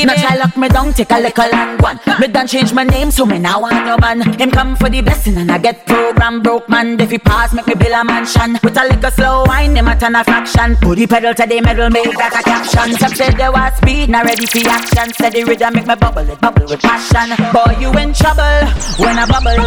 steamy. Now try lock me down, take a little long one. Me done change my name, so me now want no man. Him come for the blessing and I get program broke man. If he pass, make me build a mansion. With a little slow wine, him a turn a fraction. Put the pedal to the metal, make that a caption. Some say they want speed, not ready for action. Steady rhythm, make me bubble it, bubble with passion. Boy, you in trouble when I bubble.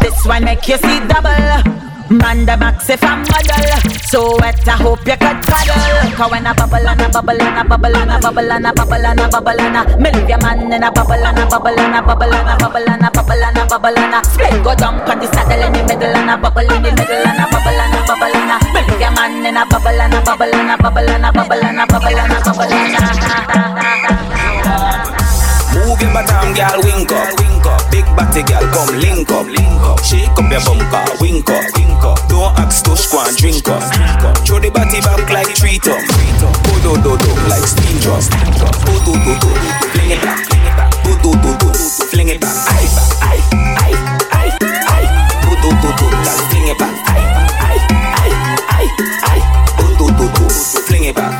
This one make you see double. Man the max if I'm model So wet I hope you could paddle Cause when I bubble and I bubble and I bubble and I bubble and I bubble and I bubble and I Me leave your man in a bubble and I bubble and I bubble and I bubble and I bubble and I bubble and I Split go jump on the saddle in the middle and I bubble in the middle and I bubble and I bubble and I Me leave your man in a bubble and I bubble and I bubble and I bubble and I bubble and I bubble and I Move your bottom, girl, wink up. Big body, girl, come link up. Shake up your bumper, wink up. Don't ask to go drink up. Throw the body back like tree top, Oh do do do, like steam drum, Oh do do do, fling it back. Oh do do do, fling it back, aye, aye, aye, aye, aye. Oh do do do, girl, fling it back, aye, aye, aye, aye, aye. Oh do do do, fling it back,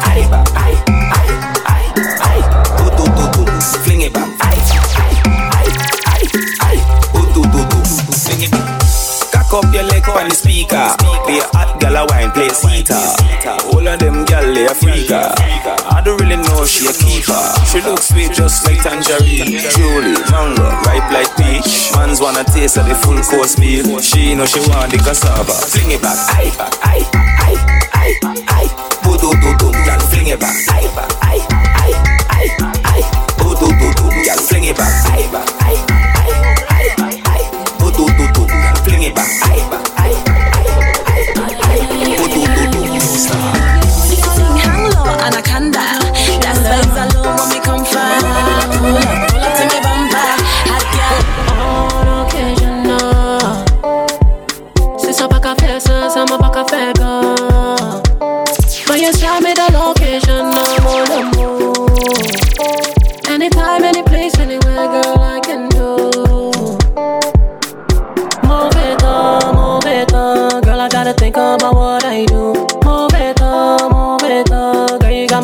speaker. Be a hot gal a wine, play Sita. All of them gal they a freaker. I don't really know she a keeper. She looks sweet just like tangerine. Julie, mango, ripe like peach. Man's wanna taste of the full course meal. She know she want the cassava. Fling it back, aye, aye, aye, aye, aye. Bo do do do, gal fling it back, aye, aye, aye, aye, aye. Bo do do do, gal fling it back, aye, aye,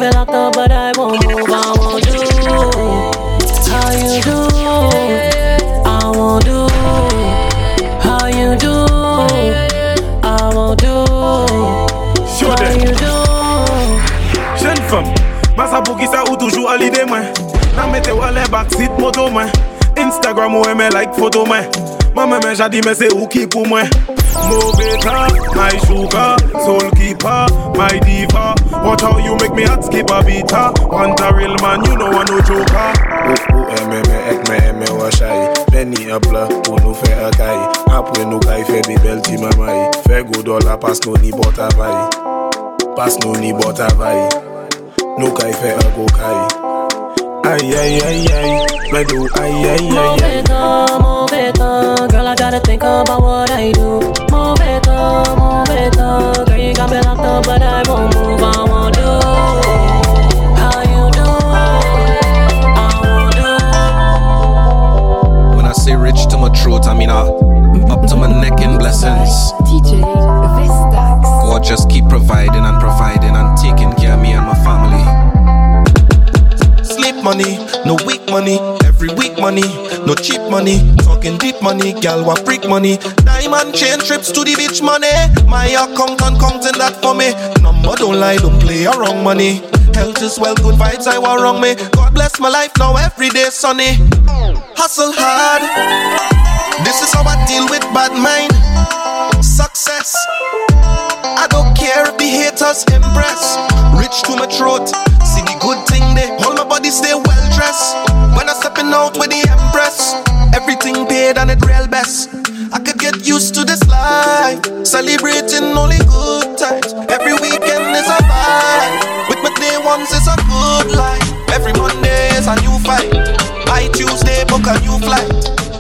you locked up, but I won't move. I won't do how you do. I won't do how you do. I won't do how you do. Jeune femme, massa pou ki sa ou toujou alide mwen Nan mette wale backseat moto mwen Instagram ou eme like foto mwen Mwen men jadi men se ou ki pou mwen Moveta, my sugar, soul keeper, my diva. Watch how you make me hot skip a beater Want a real man, you know I no joker. Ou eme me ek me eme washay Meni a bla ou nou fe a kay Apre nou kay fe bi bel ti mamay Fe go dola pas nou ni bot avay Pas nou ni bot avay Nou kay fe a go kay Ay ay ay ay Me do ay ay ay Move it on, move it on, girl. I gotta think about what I do. Move it on, move it on, girl. You got me locked up, but I won't move. I won't do how you do. I won't do. When I say rich to my throat, I mean uh, up to my neck in blessings. DJ Vistax. God just keep providing and providing and taking care of me and my family. Money, no weak money. Every week money, no cheap money. Talking deep money, gal wa freak money. Diamond chain trips to the beach money. My accountant counting that for me. Number don't lie, don't play around money. Health is well, good vibes I want wrong me. God bless my life now, every day sunny. Hustle hard. This is how I deal with bad mind. Success. Haters impress. Rich to my throat, see the good thing there. All my body stay well dressed. When I stepping out with the empress, everything paid and it real best. I could get used to this life, celebrating only good times. Every weekend is a vibe. With my day ones is a good life. Every Monday is a new fight. By Tuesday book a new flight.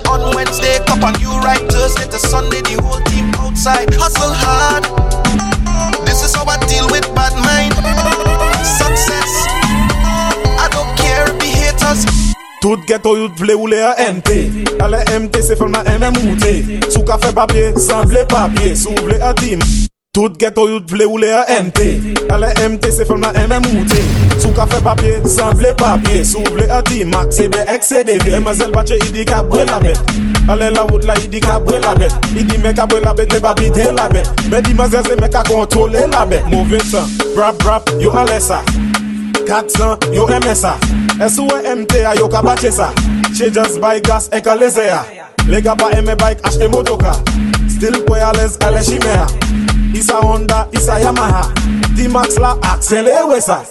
On Wednesday, cup a new ride. Thursday to Sunday, the whole team outside. Hustle hard. Tout ghetto yout vle ou le a MT Ale MT se fèl ma MMOT Sou ka fè papye, san vle papye Sou vle a tim. Tout ghetto yout vle ou le a MT Ale MT se fèl ma MMOT Sou ka fè papye, san vle papye Sou vle a tim. Mak se be ek se de vle Mazel bache idi ka bre la bet. Ale la wout la idi ka bre la bet. Idi me ka bre la bet, ne ba bite la bet. Be di mazel se me ka kontrole la bet. Mouve san, brap brap, yo ale sa. 400, yo eme sa S.O.M.T a yo ka bache sa Che just buy gas e ka leze ya. Le ga pa eme bike ashte motoka Still po alez ale shime ya Isa Honda, isa Yamaha. D-Max la aksele we sa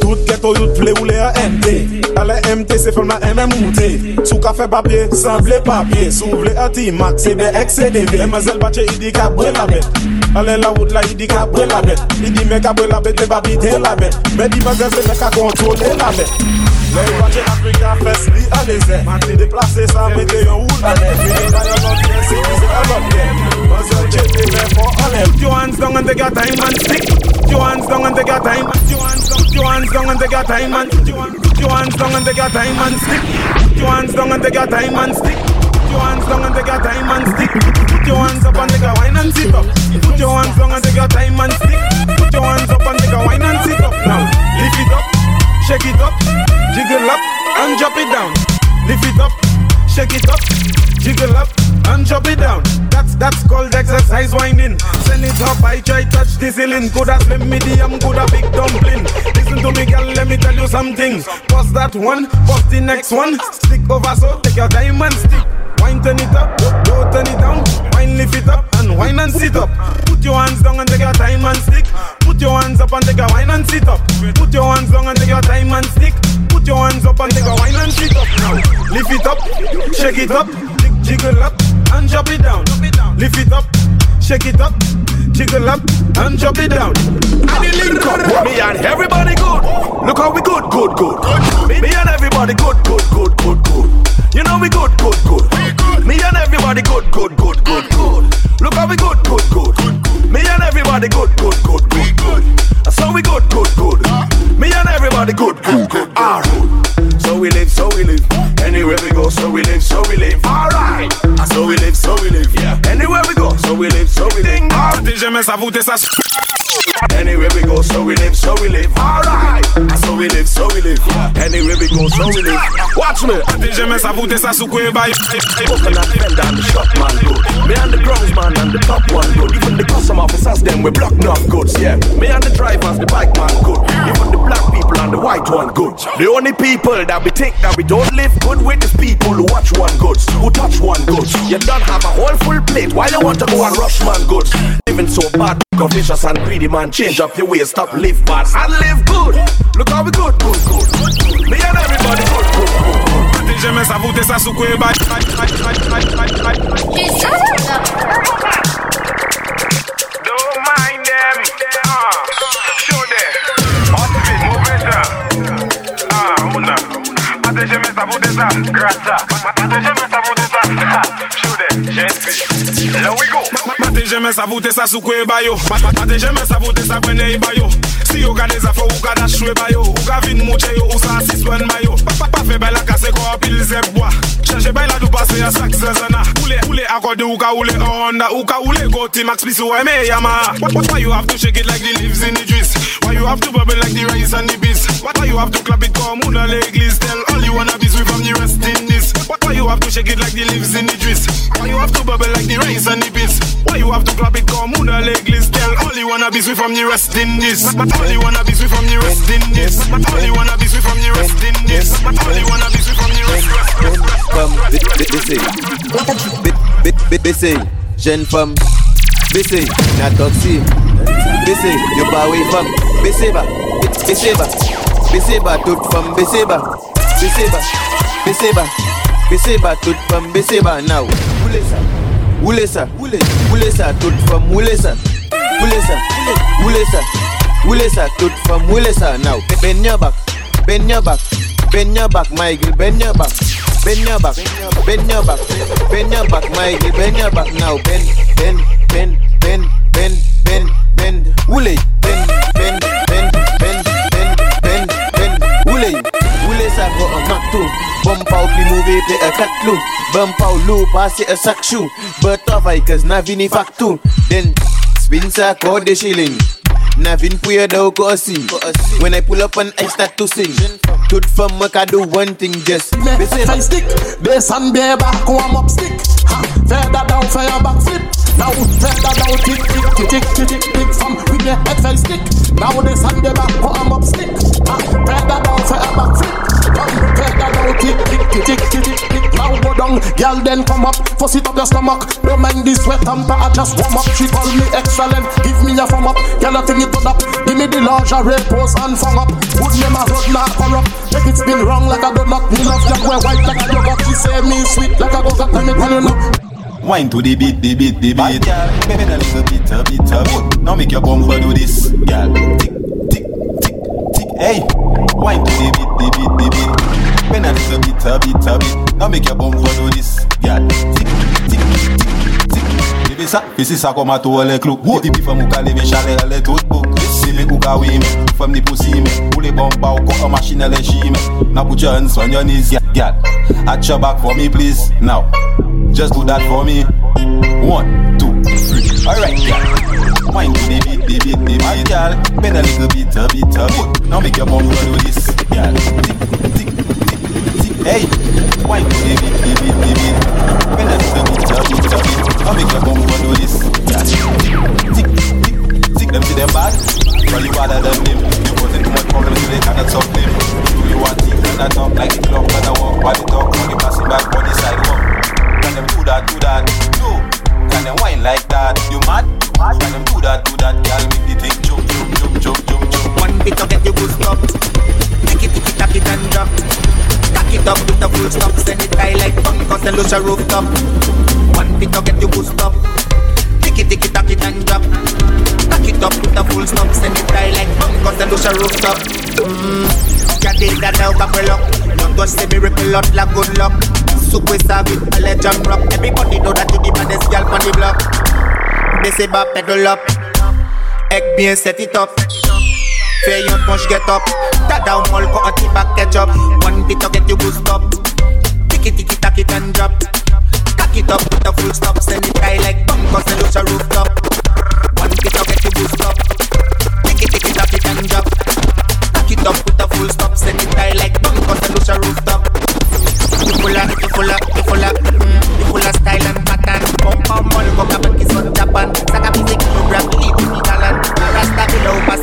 Tout keto yot vle ou le a MT Ale MT se felman MMOT Sou ka fe papye, san vle papye Sou vle a T-Max, se be XCDV Emazel bache idi ka bre la bet Ale la wout la idi ka bre la bet Idi me ka bre la bet, me ba bite la bet Me di mazel se me ka kontrole la bet Le yu bache Afrika fes li aleze Mati deplase sa mete yon ou la net Mi de bayan not gen, se ki se alot gen Mazel chete me for ale Put your hands down and take your time and stick. Put your hands down and take your time. Hands down. Put your hands down and take your time and your, put your hands down and take your time and stick. Put your hands down and take your time and stick. Put your hands down and take your time and stick. Your hands up and take a wine and sit up. Put your hands down and take your time and stick. Put your hands up and take a wine and sit up. Now lift it up, shake it up, jiggle up and drop it down. Lift it up, shake it up, jiggle up and drop it down. That's that's called exercise winding. Send it up, I try touch the ceiling. Coulda slim medium, coulda big dumpling. Listen to me, girl, let me tell you something. Pause that one, pause the next one. Stick over so take your time and stick. Wine turn it up, go turn it down. Wine lift it up and wine and sit up. Put your hands down and take your time and stick. Put your hands up and take a wine and sit up. Put your hands down and take your time and stick. Put your hands up and take a wine and sit up. Now lift it up, shake it up, jiggle up and drop it down. Lift it up, shake it up, jiggle up and drop it down. Me and everybody good. Look how we good, good, good. Me and everybody good, good, good, good, good. You know we good, good, good. Me and everybody good, good, good, good, good. Look how we good, good, good. Me and everybody good, good, good, good, good. So we good, good, good. Me and everybody good, good, good, good. So we live, so we live. Anywhere we go, so we live, so we live. Alright. So we live, so we live. Yeah. Anywhere we so we live, so we live. Alright. T'es jamais savouté ça. Anywhere we go, so we live, so we live. Alright. So we live, so we live. Anywhere we go, so we live. Watch me. T'es jamais savouté ça sous quoi bail. Coconut fell down the shop man good. Me and the grounds man and the top one good. Even the custom officers them we block enough goods. Yeah. Me and the drivers the bike man good. Even the black people and the white one good. The only people that we think that we don't live good with is people who watch one goods, who touch one goods. You don't have a whole full plate. Why you want to go and rush man goods? Living so bad, vicious and greedy man. Change up your ways, stop live bad and live good. Look how we good, good, good. Me and everybody good, good, good, good. T'es jamais savouté ça sous quoi jeme sa voute sa soukwe bayo. Mate jeme sa voute sa kwene i bayo. Si yo gade zafo ou ka dashwe bayo. Ou ka vin mouche yo ou sa asiswen mayo Pa fe bay la kase ko apil zebwa Cheche bay la do pase a sak zezana Oule akode ou ka oule onda Ou ka oule goti max plis ou eme yama Why you have to shake it like the leaves in the trees Why you have to bubble like the rice and the bees Why you have to clap it kom ou nan l'eglis tel all you wanna be we from the rest in this. Why you have to shake it like the leaves in the trees Why you have to bubble like the rice and the beans? Why you have to clap it come on the l'église Tell all you wanna be we from the rest in this. All you wanna be we from the rest in this. All you wanna be we from the rest in this. All you wanna be we from the rest Femme, baissez, baissez, jeune femme, baissez, na toxi, baissez, yo ba we femme, baissez ba, baissez ba, baissez ba toute femme, baissez ba, baissez ba, baissez ba, baissez ba toute femme, baissez ba now, oulez ça, oulez ça, oulez, oulez ça toute femme, oulez ça, oulez ça, oulez ça, oulez ça toute femme, oulez ça now, bend your back, bend your back, bend your back, my girl, bend your back. Bend your back, bend your back, bend your back, my girl, bend your back now. Bend, bend, bend, bend, bend, bend, bend. Wule, bend, bend, bend, bend, bend, bend, bend. Wule, voulez pa ou pli mouve e pa ou lou pase e kez na vini Den spin sa ko de shilling. Na vin pou ko osi When I pull up and I start to sing. Tout femme I do one thing just Be say stick. Be san be back warm up stick. Further down for your flip now feather down, tick tick tick tick tick tick tick. Some with the fire stick. Now this and the back, warm up stick. Ha, feather down, fire back flip. Down, feather down, tick tick tick tick tick tick. Now go down, girl then come up, fuss it up your stomach. Don't mind the sweat and I just warm up. She call me excellent, give me a thumb up. Girl, I think it put up. Give me the lingerie pose and fung up. Good name a road not corrupt. Make it spin wrong like a donut. Me love young wear white like a yogurt. She say me sweet like a go-got. Let me tell you now. Wine to the beat, the beat, the beat. Bad girl, baby, that is a beat, a bit. a beat. Now make your bumper do this, girl. Tick, tick, tick, tick. Hey, wine to the beat, the beat, the beat. Bend a little bit, a bit, a bit. Now make your bumper do this, girl. Tick, tick, tick, tick. Baby, sa, fisi sa koma to wale klou. Di bi fam ou ka leve chale ale tout Si me ou ka me, fam ni posi me. Ou le bumper ou koka machine ale jime. Now put your hands on your knees, girl. At your back for me, please, now. Just do that for me. One, two, three. Alright, girl. Wine to the beat, the beat, the beat, girl. Bend a little bit, a bit, a bit. Now make your bum do this, girl. Tick, tick, tick, tick. Hey, wine to the beat, the beat, the beat. Bend a little bit, a bit, a bit. Now make your bum do this, girl. Tick, tick, tick. Them see them bad, but you better than them. You causing too much problems, so they cannot solve them. You want teeth and a talk like the clock and a walk? While they talk, money passing back the. Can them do that, do that? No. Can them whine like that? You mad? Can them do that, do that? Girl, make the thing jump, jump, jump, jump, jump, jump. One bit to get you boost up. Tick it, tick it, tack it and drop. Tack it up with the full stop. Send it high like fun cause the lucha rooftop. One bit to get you boost up. Tick it, tick it, tack it and drop. Tack it up with the full stop. Send it high like fun cause the lucha rooftop. Mmm. That now, couple up. Don't touch the miracle lot like good luck. Super savage, a legend rock. Everybody know that you the baddest girl on the block. They say bop pedal up. Egg bien set it up. Fais your punch get up. Ta down mall ko anti back catch up. One bit to get you boost up. Ticky ticky tack it and drop. Tack it up with a full stop. Send it high like bomb cause the lucha rooftop. One bit to get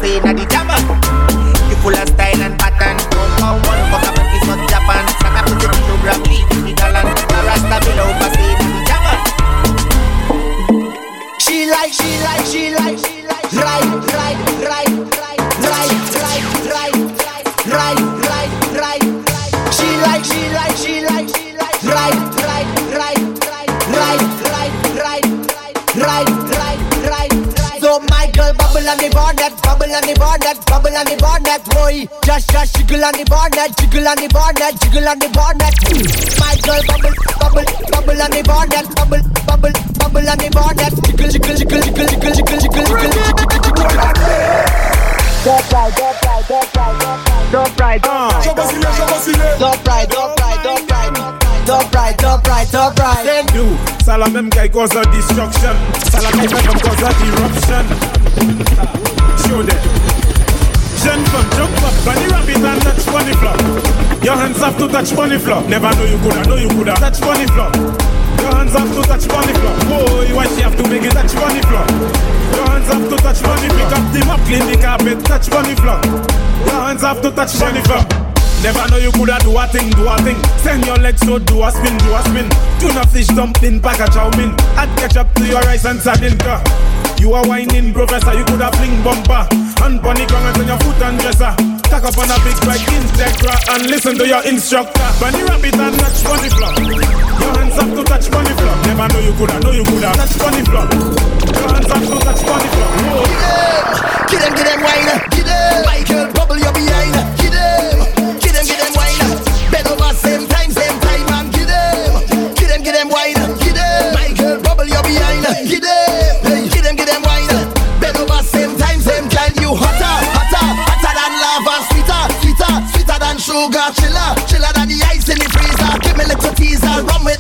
say na the Just, just jiggle on the bonnet, jiggle on the bonnet, jiggle on the bonnet. My girl bubble, bubble, bubble on the bonnet, bubble, bubble, bubble on the bonnet. Jiggle, jiggle, jiggle, jiggle, jiggle, jiggle, jiggle, jiggle, Don't fry, don't fry, don't fry, don't fry, don't fry, don't fry, don't fry. Top right, top right, top right. Then you, Salam même qui cause a destruction. Salam même qui cause a eruption. Show them. Jeune femme, jump up, bunny rabbit and touch bunny floor. Your hands have to touch bunny floor. Never know you coulda, know you coulda touch bunny floor. Your hands have to touch bunny floor. Boy, why she have to make it touch bunny floor? Your hands have to touch bunny. Pick up the mop, clean the carpet, touch bunny floor. Your hands have to touch bunny floor. Never know you coulda do a thing, do a thing. Send your legs so do a spin, do a spin. Tuna fish dumpling, pack a chow mein. Add ketchup to your rice and sardine. Ka. You are whining, professor. You coulda fling bumper. Hand bunny ground on your foot and dresser. Tack up on a big bike Integra and listen to your instructor. Bunny rabbit and touch bunny floor. Your hands have to touch bunny floor. Never know you coulda, know you coulda touch bunny floor. Your hands have to touch bunny floor. Whoa. Get them, get them wine. Get them. Girl, bubble your behind.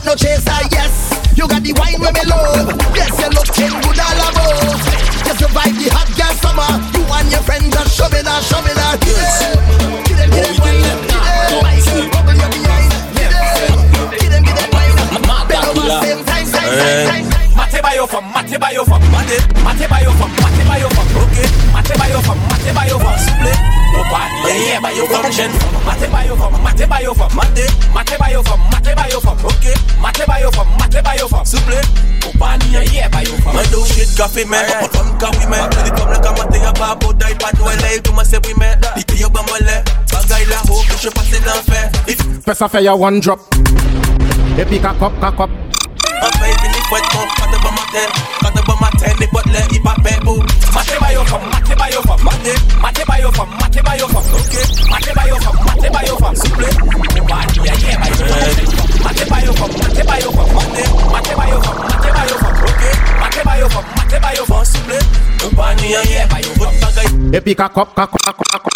no chaser, ah, yes. You got the wine with me love. Yes, you look ten good all about. You survive the hot girl summer. You and your friends are shoving that, shoving that. Get them, get them, get them, wine up, them. Bubble your behind, get them, get them, get them, wine up. Better over same time, time, time, time. Mate bayo from, mate bayo from, mate, mate bayo from, mate bayo from. Okay, mate bayo from ba yo fam, souple Ou pa ye ye ba yo fam, jen Mate ba yo fam, mate ba yo fam, mate Mate ba yo fam, mate ba yo fam, ok Mate ba yo fam, mate ba yo fam, souple Ou pa ye ye ba yo fam Man do shit coffee man, up on ka we man. To the club like a mate ya babo die pa dwele Tu ma se we man, di pi yo bambole Bagay la ho, kouche pase l'enfer ça fait ya one drop. Et puis cock up, ni fouette mon, quand bon matin Quand te bon matin, ni botte le, hi pa bebo Mate ba yo fam, mate ba yo fam, mate Mate ba yo fam, mate ba yo fam, ok Mate ba yo fam, mate ba yo fam, souple Ou pa ye ye ba yo fam Mate ba yo fam, mate ba yo fam, mate Mate ba yo fam, mate ba yo fam, ok Mate ba yo fam, mate ba yo fam, souple Ou pa ye ye ba yo fam Et puis cock up, cock up,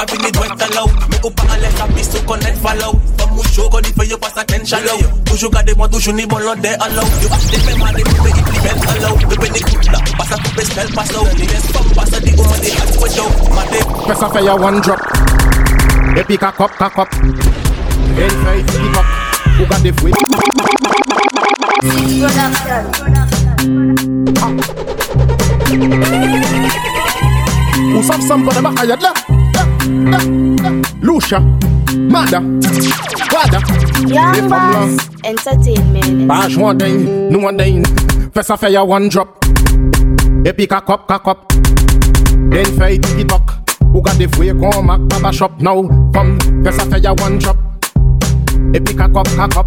cock up, cock up. Put no cocky up, we can finish wet allow Me ou pa ale sa pis ou connect follow Femme ou show, God, if you pass attention low Toujours garder moi, toujours ni bon l'on de allow You have to pay man, they put it in belt allow Me when they cook la, pass a coupe spell pass out The best femme pass a di woman, they ask for show Mate, Fais ça fait ya one drop. Et puis cock up, cock up. Et fait flip up. Ou got the fouet. Ou sav sampo de bakayad la. La, la, la. Lucia. Mada. Wada. Young. Boss Entertainment. Pas joint d'un, nous en d'un. Fais ça fait ya one drop. Et puis cock up, cock up. Then fait tiki tock. Ou got the fouet qu'on mac baba shop now. Ça fait ya one drop. Et puis cock up, cock up.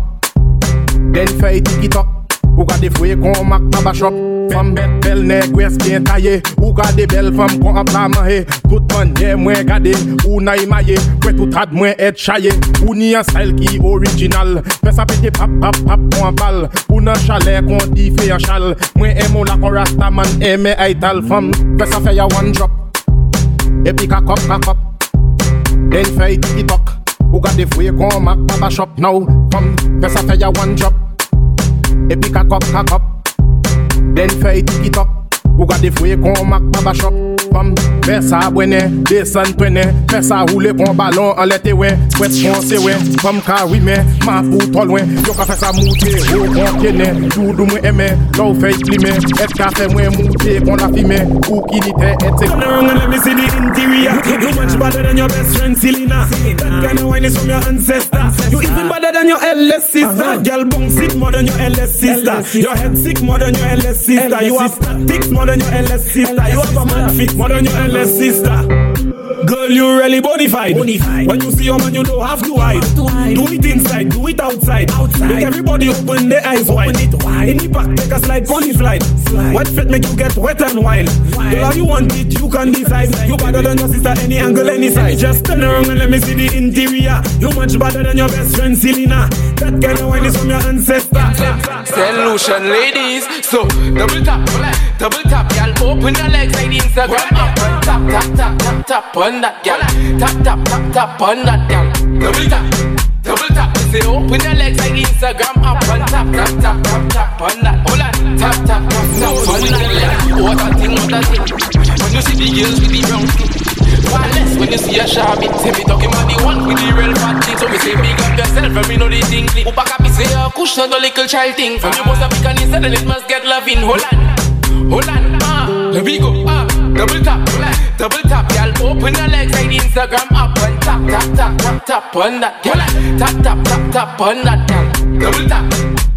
Then fait tiki tock. Ou fouet qu'on mac baba shop. Femme belle, belle nègre, ouest bien taillée. Ou got des belles femmes qu'on a pas mahé. Tout manière, moi gade. Ou na imaye. Ouais, tout ad, moi être chaillé. Ou ni un style qui original. Fais ça péter pap, pap, pap, un bal. Ou nan chalet qu'on dit fait un chal. Moi aime la qu'on rasta man, aime aital. Fais ça fait ya one drop. Et up, cock up. Then fait tiki tock. Ou got the fouet qu'on mac baba shop now. Femme, fais ça ya one drop. epi kakop kakop. Den fey tiki tok, ou gade fwe kon mak babashop Femme, fais ça bonne, descend prenne. Fais ça rouler pour ballon en l'été ouais. Fouet foncer ouais. Femme car oui mais, ma pour trop loin. Yo ka fait ça monter, au bon kene. Tout du moi aimé, l'eau fait plimer. Et ka fait moi monter, qu'on la filmer. Ou qui n'était, et c'est Turn around and let me see the interior. You much better than your best friend Selena. That kind of wine is from your ancestor. You even better than your LS sister. Uh-huh. Girl bong sick more than your LS sister. Your head sick more than your LS sister. You have statics more than your LS sister. You have a man fit more than your LS sister. Girl, you really bonified. bonified. When you see your man, you don't have to hide. Do it inside, do it outside. Make everybody open their eyes wide. In the back, take a slide, funny flight. Wet fit make you get wet and wild. Girl, how you want it, you can decide. You better than your sister, any angle, any side. Just turn around and let me see the interior. You much better than your best friend Selena. That kind of wine is from your ancestor. Solution, ladies. So double tap, double tap, y'all. Open your legs like the Instagram up and tap, tap, tap, tap, tap on that, y'all. Tap, tap, tap, tap on that, y'all. Double tap, double tap. Say open your legs like Instagram up and tap, tap, tap, tap, tap on that. Hold on, tap, tap, tap, tap on that. What a thing, what a thing. When you see the girls with the brown skin. Wireless when you see a shabby Say me talking about the one with the real fat thing So me say big up yourself and me know the thing Upa kapi say a kush not a little child thing From you must have and instead and it must get loving Hold on, hold on, ah, here we go, ah Double tap, double tap, y'all. Open your legs like the Instagram up and tap, tap, tap, tap, tap on that, y'all. Tap, tap, tap, tap on that, y'all. Double tap,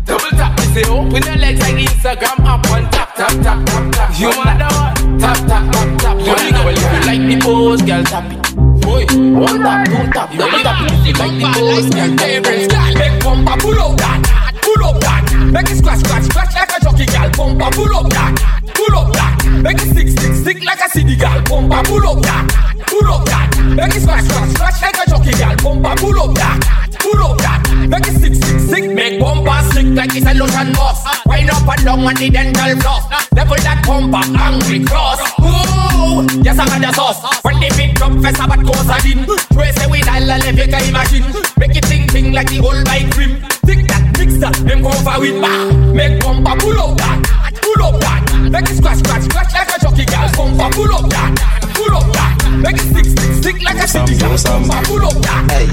double tap. Me say open your legs like the Instagram up and tap, tap, tap, tap, tap. You matter what? Tap, tap, tap, tap. We go, well if you like the pose, girl, tap it. Boy, one tap, two tap, double tap. you like the pose, girl, tap it. Make bumper pull up that, pull up that. Make it scratch, scratch, scratch like a jockey gal. Bumper pull up that, pull up that. Make it stick like a city gal. Bumper pull up that, pull up that. Make it scratch, scratch, scratch like a jockey gal. Bumper pull up that, pull up that. Make it stick, stick, stick. Make bumper stick like it's a lotion boss. Wind up and down on the dental floss. Level that bumper, angry cross. Ooh, yes I got the sauce. When the big drum fest about goes a din. Trace all the left you can imagine. Make it ting ting like the old bike rim. Tick that, mix that, them cover with bar. Make bumper pull up that, pull up that. Make it scratch, scratch, scratch like a jockey girl. Bumper, pull up that. Pull up that. Make it stick, stick, stick like a city girl. Bumper, pull up that. Hey,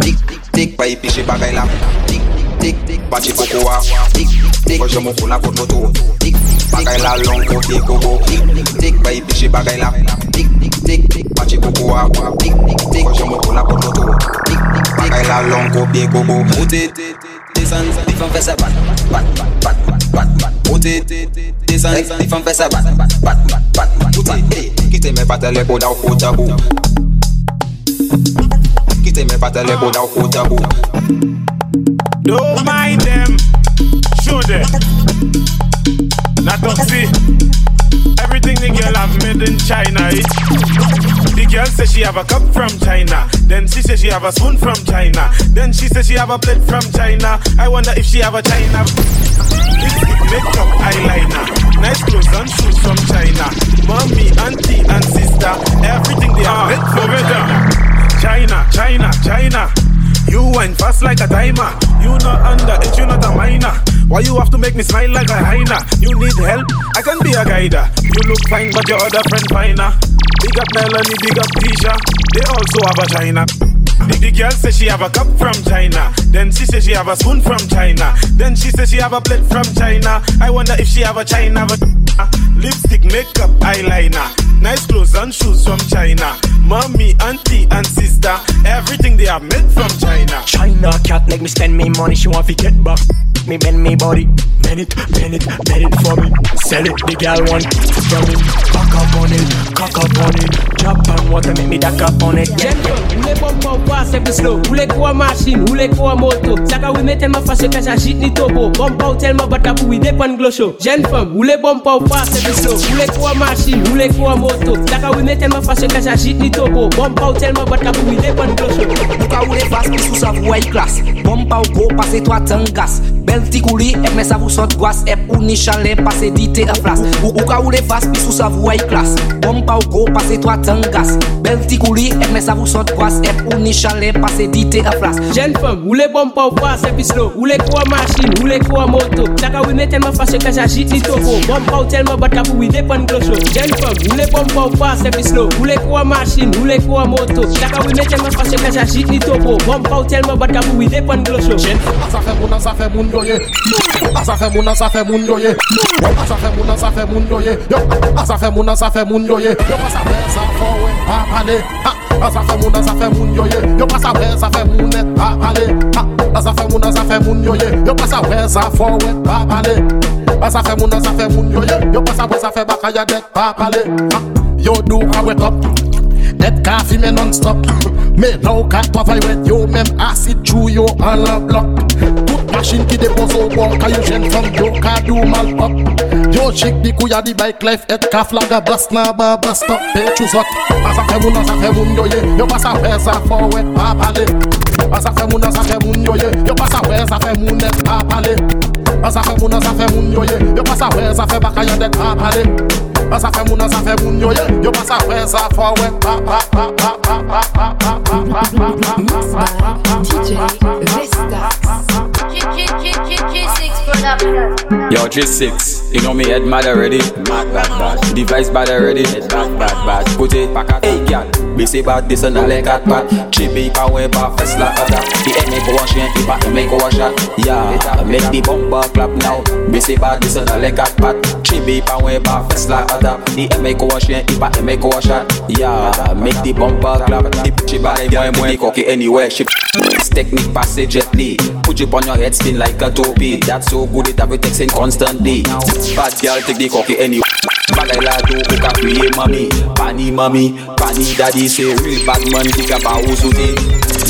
dik, dik, dik, bayi pishi bagay la. Dik, dik, dik, bachi koko wa. Dik, dik, kwa jomo kuna koto to. Dik, bagay la long kote koko. Dik, dik, dik, bayi pishi bagay la. Dik, dik, dik, dik, bachi koko wa. Dik, dik, dik, kwa jomo kuna koto to. Dik, dik, bagay la long kote koko. Mute, mute. desan, li fèm fè sa bat, bat, bat, bat, bat, bat, bat Ote, desan, li fèm fè sa bat, bat, bat, bat, bat, bat Ote, kite men patele koda ou koda bou Kite men patele koda ou koda bou Don't mind them, show them Not toxic Everything the girl have made in China, eh Girl says she have a cup from China. Then she says she have a spoon from China. Then she says she have a plate from China. I wonder if she have a China. Lipstick, makeup, eyeliner. Nice clothes and shoes from China. Mommy, auntie, and sister. Everything they are made from China. China, China, China. You went fast like a timer. You not under it, you not a minor. Why you have to make me smile like a hyena? You need help? I can be a guider. You look fine, but your other friend finer. Big up Melanie, big up Tisha. They also have a China. The, the girl says she have a cup from China. Then she says she have a spoon from China. Then she says she have a plate from China. I wonder if she have a China. But, Uh, lipstick, makeup, eyeliner. Nice clothes and shoes from China. Mommy, auntie, and sister. Everything they have made from China. China cat make me spend me money. She want to get back. Me bend me body. Bend it, bend it, bend it for me. Sell it, the gal want from me. Cock up on it, cock up on it. Drop on water, make me duck up on it. Yeah. Ule bomba upase pislo Ule kwa machine, ule kwa moto Saka we meten ma fase kasha shit ni tobo Bomba ou telma bata pou we depan glosho Jen fam, ule bomba passe de saut. Voulez quoi machine, voulez quoi moto. La ka oui tellement fâché que j'agite ni topo. Bon pao tellement boîte la boue, il est bon gros Ou ka oule face, pis sous sa voie classe. Bon pao go, passez toi tangas. Belle petit couli, et eh, mais ça vous saute grâce. Et eh, ou ni chalet, passez dite en place. Ou ka oule face, pis sous sa voie classe. Bon pao go, passez toi tangas. Belle petit couli, et eh, mais ça vous saute grâce. Et ou ni chalet, passez dite en place. Jeune femme, voulez bon pao passe, pis slow. Voulez quoi machine, voulez quoi moto. La ka oui tellement fâché que j'agite ni topo. Bon pao Telman bat la pou yi depan glosho Jen fog, ou le bom pa ou pa servis lo Ou le kwa masin, ou le kwa moto Laka ou me telman spasye kaj a jit ni topo Bom pa ou telman bat la pou yi depan glosho Jen, asa fe moun, asa fe moun doye Asa fe moun, asa fe moun doye Asa fe moun, asa fe moun doye Asa fe moun, asa fe moun doye Yo pa sa fe, sa fo we, pa pale Asa fe moun, asa fe moun doye Yo pa sa fe, sa fe moun net, pa pale Asa fe moun, asa fe moun doye Yo pa sa fe, sa fo we, pa pale Bas fe moun, as fe moun yo ye Yo pas apwe sa fe baka ya det pa pale Yo do a ah, wake up Det ka fi men non stop Me nou ka to fay wet yo Mem asit chou yo an la blok Tout masjin ki depo so bon Ka yo jen fom yo ka do mal pop. Yo chik di kou ya di bike life Et ka flaga bas na ba bas stop Pe chou zot Bas fe moun, as fe moun yo ye Yo pas fe sa fo wet pa pale Bas fe moun, as fe moun yo ye Yo pas fe sa fe moun et pa pale Asa fe moun asa fe moun yo ye Yo sa sa fe baka yon pa pale Asa fe moun asa fe moun yo ye Yo sa sa wet pa pa pa pa pa pa pa pa pa pa pa pa pa DJ Vestax. G6 production. Yo, G6, you know me head mad already. Mad, bad, bad. Device bad already. Bad, bad, bad. Put it back at hey, girl. Bisi bad, this and a leg at back. Chibi power bar, first like other. The MA go wash and keep a MA go wash at. Yeah, make the bumper clap now. Bisi bad, this and a leg at back. Chibi power bar, first like other. The MA go wash and keep a MA go wash at. Yeah, make the bumper clap. The bitchy bad, boy, boy, the cocky anywhere. She technique passage gently. Put you on your head, spin like a topi. That's so good, it have it texting constantly. Bad girl, take the cocky anyway. Bad I like to cook a free mommy. Pani mommy, pani daddy say real bad man, think about who's who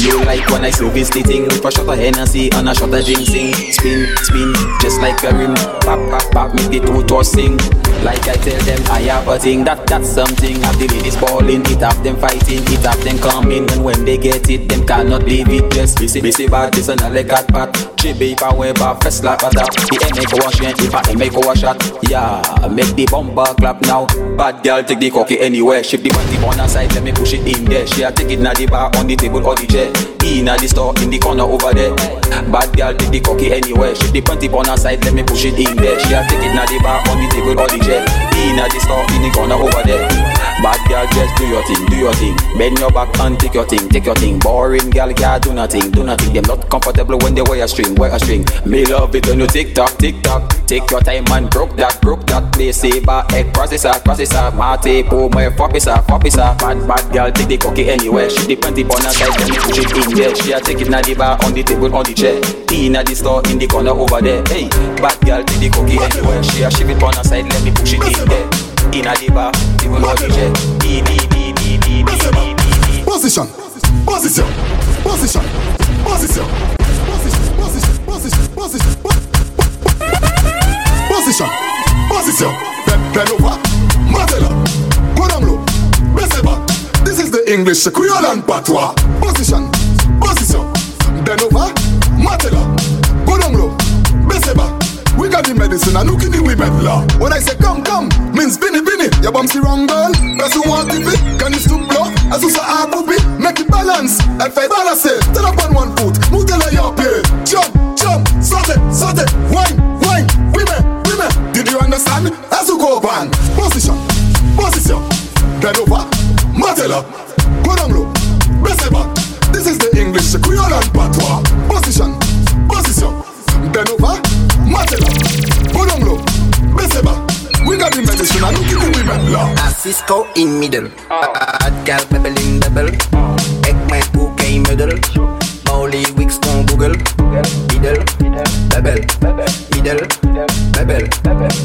You like when I slow this thing For shot of Hennessy and a shot of ginseng Spin, spin, just like a rim Pop, pop, pop, make the two tossing Like I tell them, I have a thing That, that's something. Have the ladies balling It have them fighting It have them coming. And when they get it, them cannot leave it. Just busy, busy bad, this and a leg at pat Chibi, power, bar, first like a that The make a wash, if I make a shot. Yeah, make the bumper clap now. Bad girl, take the cocky anywhere. Shift the body on her side, let me push it in there. She a take it na the bar, on the table or the chair in at the store in the corner over there. Bad girl take the cocky anywhere. Shift the panty on her side, let me push it in there. She a take it na the bar on the table or the chair. In at the store in the corner over there. Bad girl, just do your thing, do your thing. Bend your back and take your thing, take your thing. Boring girl, can't do nothing, do nothing. Them not comfortable when they wear a string, wear a string. Me love it when you tick tock, tick tock. Take your time and broke that, broke that. Play saber, egg processor, processor. Mate, po, my oh fopisa, fopisa. Bad, bad girl, take the cookie anywhere. She the panty on her side, you push it in there. She a take it na the bar, on the table, on the chair. Tea at the store, in the corner over there. Hey, bad girl, take the cookie anywhere. She a ship it on her side, let me push it in there. In a. Position, position, position, position, position, position, position, position, position, Matela, Beseba. This is the English Creole and Patois. Position, position, bend over, Matela, the medicine and look in the women law. When I say come, come, means binny, binny. Your bum's the wrong girl. Press you want it, can you stoop blow? As you say, I be, make it balance. And five balance it, stand up on one foot, move the leg up here. Jump, jump, saute, saute, wine, wine, women, women. Did you understand? As you go on, position, position, bend over, go Long. A Cisco in middle. Oh. Bad gal pebble in double. Ik mijn OK middle. Molly Wix van Google. Middle. Pebble. Middle. Pebble.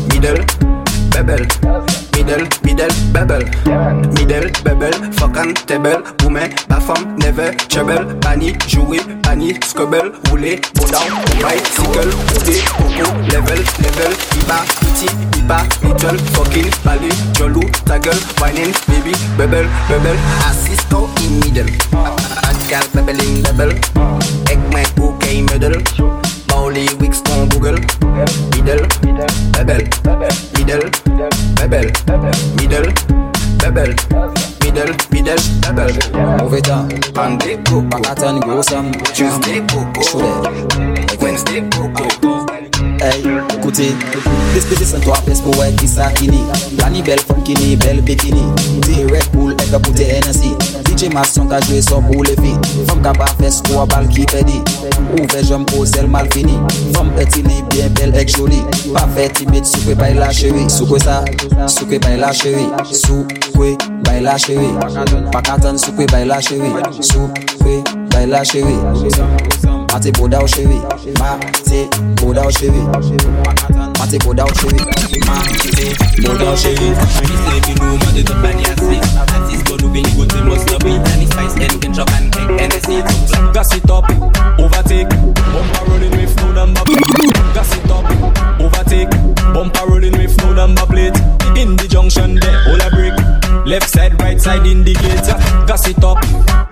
Middle. Pebble. Middle. Middle. Bebel. Middle. Bebel. Fuck and table. Woman. Bafam. Never. Trouble. Banny. Jouer. Banny. Scubble. Rouler. Go down. Bicycle. Rouler. Coco. Level. Level. Iba. Iti. Iba. Little. Fucking. Bally. Jolou. Taggle. Whining. Baby. Bebel. Bebel. Assistant in middle. Gal bebel in double. Egg my bouquet middle. Molly Wicks on Google. Middle. Bebel. Middle. bebel, middle, bebel, middle, middle, bebel. Move it up, and back at and go some Tuesday, Wednesday, Hey, koute, despese san to apes pou wè kisa kini. Plani bel funkini, bel pekini Ti red bull ek apoute NSI DJ Masson ka jwe son pou le fi. Fom ka pa fes kwa bal ki pedi. Ouve jom ko zel mal fini. Fom peti li bien bel ek joli. Pa fe timid soukwe bay la chewi. Soukwe sa, soukwe bay la chewi. Soukwe bay la chewi. Pakatan soukwe bay la chewi. Soukwe bay la chewi. Mati boda ou chewi Mati boda ou chewi Mati boda ou chewi Mati boda ou chewi Mi se fi nou man de top bani asli Atis kon nou beni gote mos nobi Tani spice en ken chok an kek NSC Gas it up, overtake. Bomba rolling with no number Gas it up, overtake bumper rolling with no number plate. In the junction there, hold a break. Left side, right side indicator. Gas it up,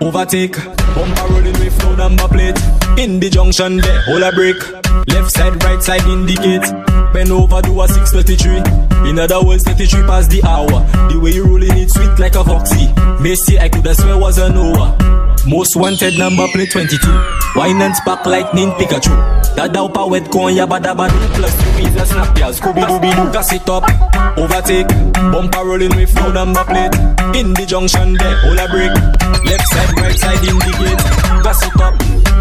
overtake, bumper rolling with no number plate. In the junction there, hold a break. Left side, right side indicate. Bend over, do a 633. In other words, 33 past the hour. The way you rolling it sweet like a foxy. May say I coulda swear was a Noah. Most wanted number plate 22. Wine and spark lightning Pikachu. Dada upa wet con ya bada badu Plus two is a snap ya Scooby Dooby Doo Gas it up. Overtake. Bumper rolling with no number plate. In the junction there Hold a break. Left side right side indicate. Gas it up.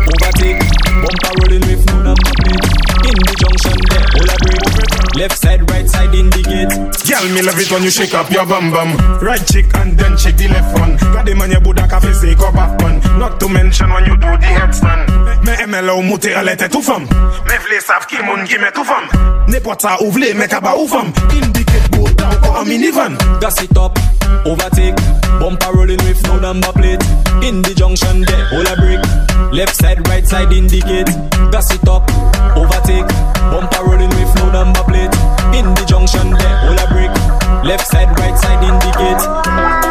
Overtake. Bumper rolling with no number plate. In the junction there Hold a break Left side right side indicate Girl, me love it when you shake up your bum bum. Right cheek and then shake the left one. Got the man your Buddha cafe say back one. Not to mention when you do the headstand. Me MLO mute alete tout femme. Me vle sav ki moun ki me tout femme. N'importe ça ou vle me kaba ou. Indicate a minivan. Gas it up, overtake, bumper rolling with no number plate. In the junction there, hold a break. Left side, right side indicate. Gas it up, overtake, bumper rolling with no number plate. In the junction there, hold a break. Left side, right side indicate.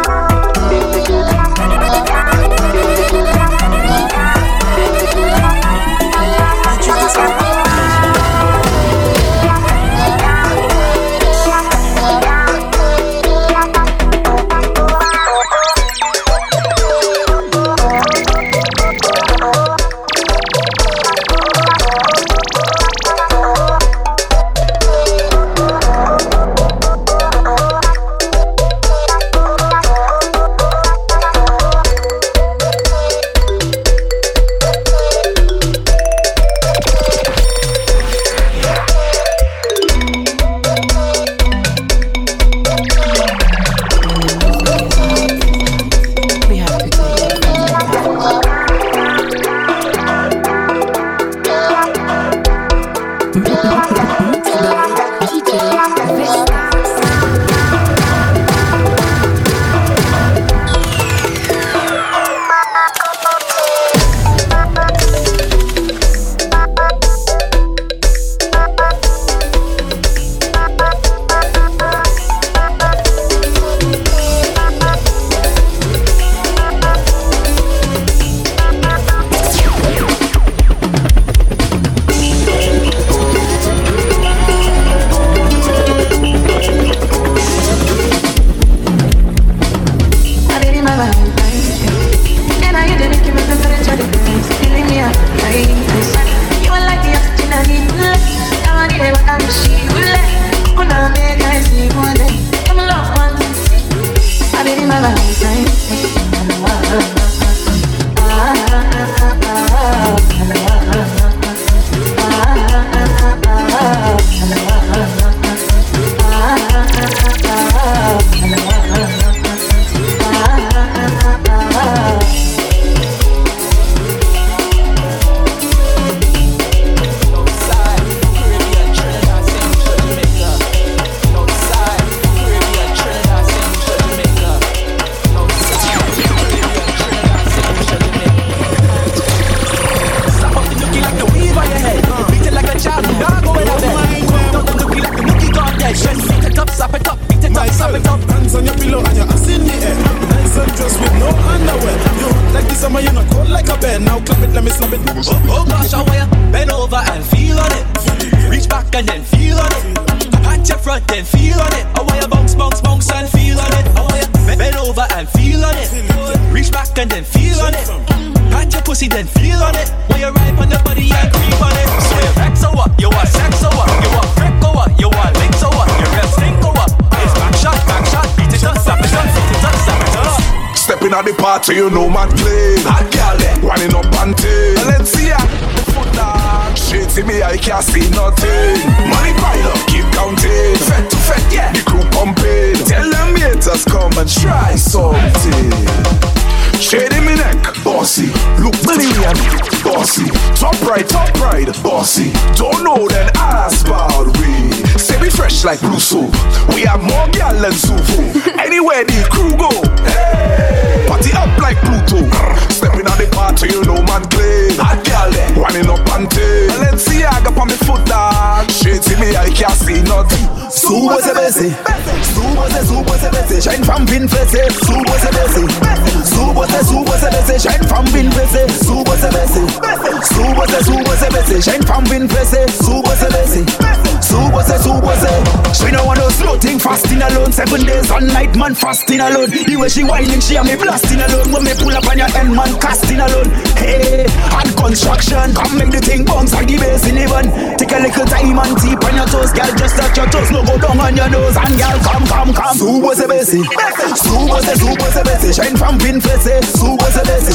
Me blasting alone. When me pull up on your end man casting alone. Hey, hard construction, come make the thing bounce like the bass in heaven. Take a little time and tip on your toes, girl, just touch your toes, no go down on your nose, and girl, come, come, come. Subo se besi, subo se, subo se besi, shine from pin face, subo se besi,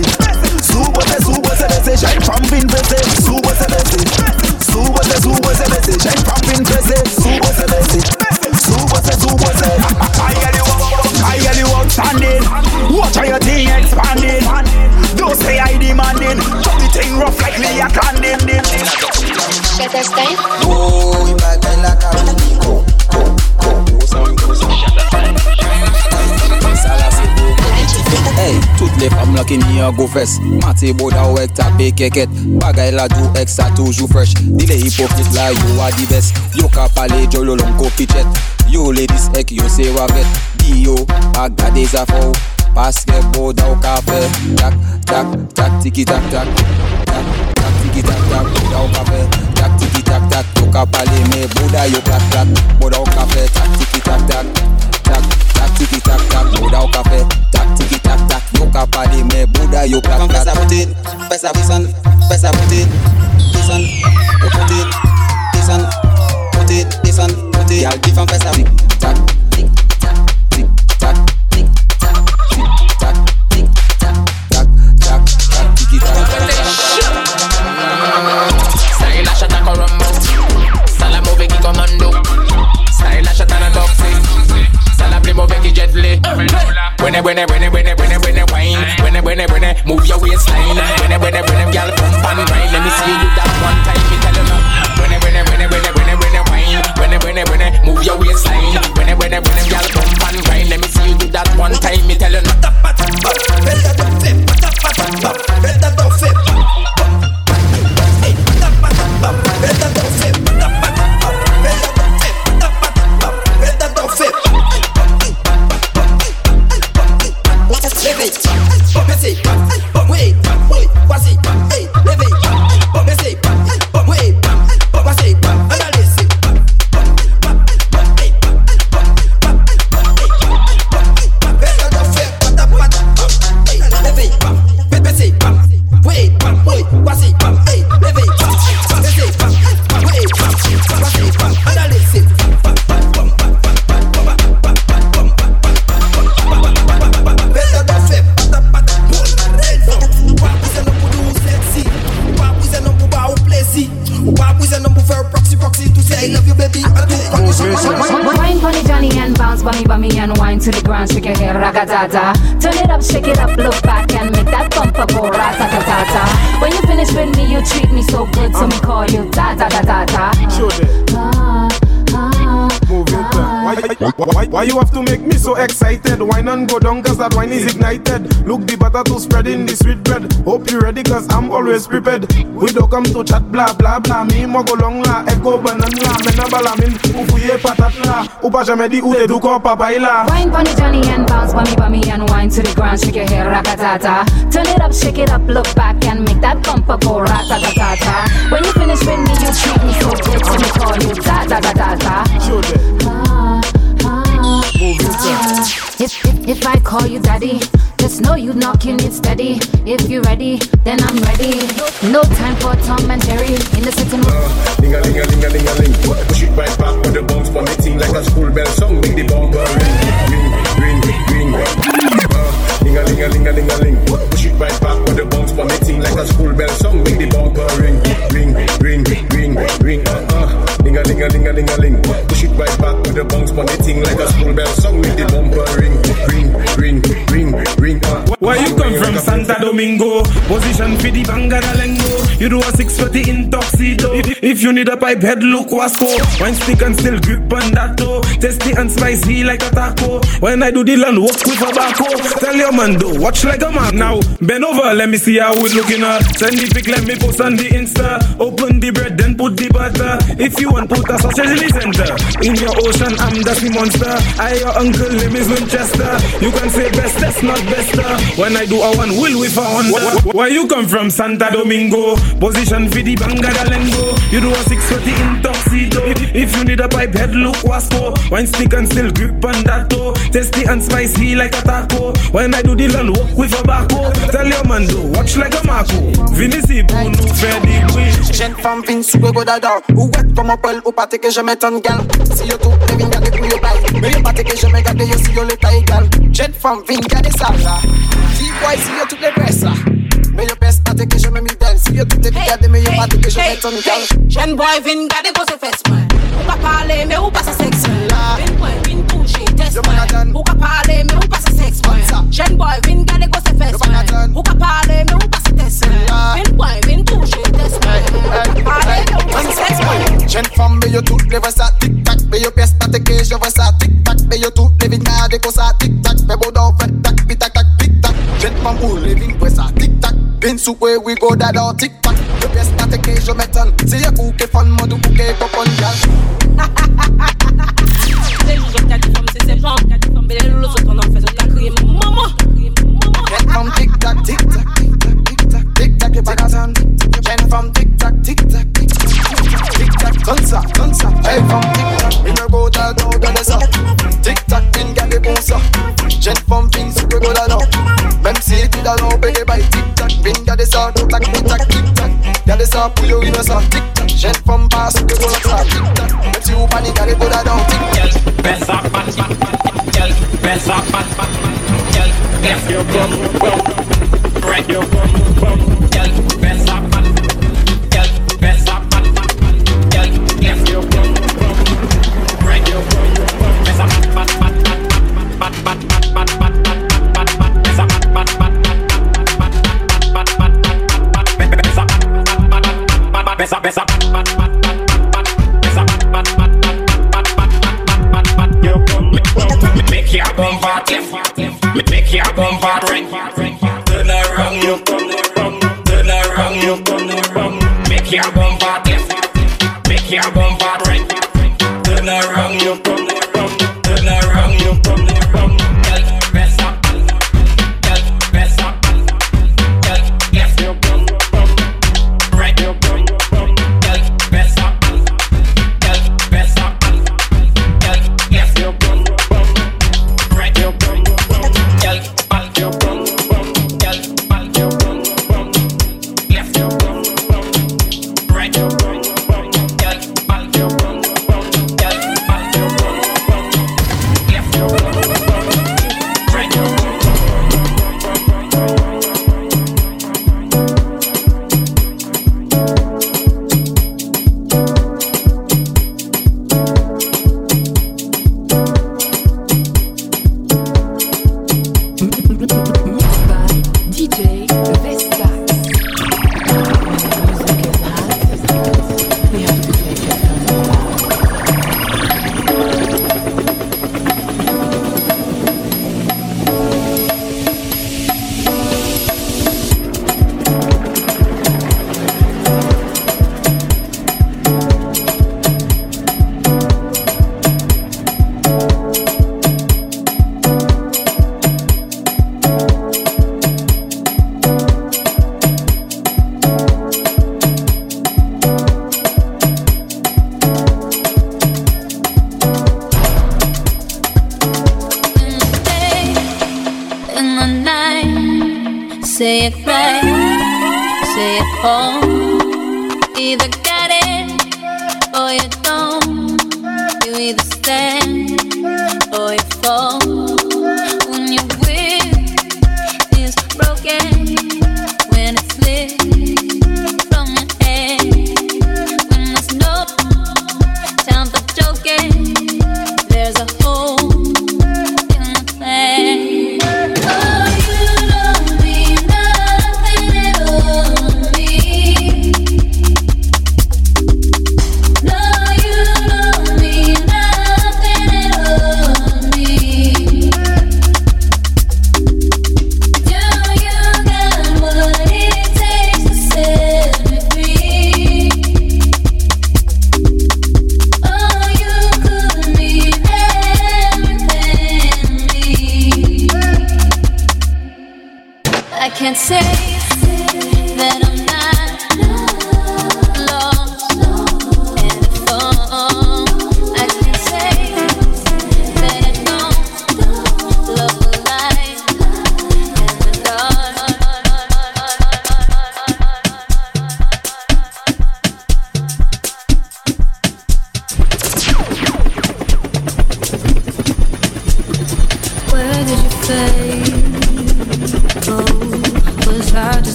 subo se, subo se besi, shine from pin face, subo se besi, subo se, subo se besi, shine from pin face, subo se besi, subo se, subo se. I get you, I get you outstanding. Watch how your thing expanding. Don't say I demanding. Chop the thing rough like Leah Condon. Get a style? Oh, you back like a Hey, toutes les femmes là qui n'y a go fest Maté boda ou ek tape keket Bagay la do ek sa toujou fresh Dile hypocrite la yo a di best Yo ka pale jolo long ko pichet Yo ladies ek yo se wavet Di yo a gade zafou Paske boda ou ka fe Tak, tak, tak, tiki tak, tak Tak, tak, tiki tak, tak Boda ou ka fe Tak, tiki tak, tak Yo ka pale me boda yo plat, plat Boda ou ka fe Tak, tiki tak, tak Tak, tak, tiki tak, tak Boda ou ka fe Tak, tiki tak, tak Yo ka pale me boda yo plat, plat Pesa put it, pesa pisan, pesa put it, pisan, put it, pisan, put it, pisan, put it. Girl, different pesa tick tack, tick tack, tick tack, tick tack, tick tick tack, Style a shot a corumbo Sala move commando Style a shot a toxic Sala play move ki jet li When it, when it, when it, when it, when it, when it wine When it, when it, when it, move your waistline When it, when it, when it, girl pump and grind Let me see you that one time, me tell you now When it, when it, move your waistline. When it, when it, when it, girl pump and grind Let me see you do that one time, me tell you now With a number proxy, proxy to say I love you baby, I do want you so much Wine for the Johnny and bounce, bummy, bummy and wine to the ground Shake your hair, ragatata Turn it up, shake it up, look back and make that bump up go ratatatata. When you finish with me, you treat me so good So me call you da-da-da-da-da. Sure did. Why, why, why, why you have to make me so excited? Wine and go down cause that wine is ignited. Look the butter to spread in the sweet bread. Hope you ready cause I'm always prepared. We don't come to chat blah blah blah. Me mo go long la, echo banana la. Mena bala min, ufuye patat la. Upa jamais di ou te du ko papay la. Wine pon the Johnny and bounce bummy bummy and wine to the ground, shake your hair ragatata. Turn it up, shake it up, look back and make that bumper go ratatata. When you finish with me, you treat me so good, so me call you ta ta ta ta ta. Ah, ah, If, if, if I call you daddy, just know you knocking it steady. If you ready, then I'm ready. No time for Tom and Jerry in the sitting room. Ling a ling a ling a ling a. Push it right back with the bounce for me ting like a school bell song. Make the bumper ring, ring, ring, ring. Uh, Ling a ling a ling a ling a ling. Push it right back with the bounce for me ting like a school bell song. Make the bumper ring, ring, ring, ring, ring. Uh. A ling a ling a ling. Push it right back with the bounce for me ting like a school bell song. Make the bumper ring, ring, ring, ring, ring. Where you come from, Santa Domingo? Position for the Bangadalengo. You do a six in the intoxido. If, you need a pipe head, look Wasco. Wine stick and still grip on that toe. Tasty and spicy like a taco. When I do the land walk with a barco. Tell your man do, watch like a man. Now, bend over, let me see how we looking at. Send the pic, let me post on the Insta. Open the bread, then put the butter. If you want, put a sausage in the center. In your ocean, I'm the monster. I your uncle, name is Winchester. You can say best, that's not bester. When I do a one, will we found. Where you come from, Santa Domingo? Position for the Bangadalengo. You do a six for the intoxido. If, if you need a pipe head, look Wasco. Wine stick and still grip on that toe. Tasty and spicy like a taco. When I do the land walk with a barco. Tell your man do, watch like a Marco. Vinicius, nous fait des bruits. Jeune femme Vince, ou go dada Ou wet comme un poil, ou pas que je mette un gal Si yo tout, les vins gade pour yo bail Mais yo pas que je me gade yo si yo le taille gal Jeune femme vin gade ça là Fille you yo tout les presses Mais yo pèse pas que je me midèle Si yo tout est regardé mais yo pas que je mets ton idole Jeune boy vin garder pour se fesses moi Ou pas parler mais ou pas se sexe Vin point, vin toucher, test moi Ou parler mais ou pas se sexe boy vin garder pour se fesses moi Ou pas parler mais ou pas se test Vin point, vin toucher, test moi Parler mais sexe moi Jeune femme mais les voix tic tac Mais yo pèse pas que je vois ça tic tac Mais so where we go that all tick tock. The best that occasion metal. See a cookie fun, mother cookie, cup on gal. Spin gade sa, tou tak, tou tak, tik tak Gade sa pou yo ino sa, tik from Jen fom pa sou ke kon sa, tik tak Mem si ou panik gade go da down, tik tak Bel sa pat, pat, pat, gel Bel sa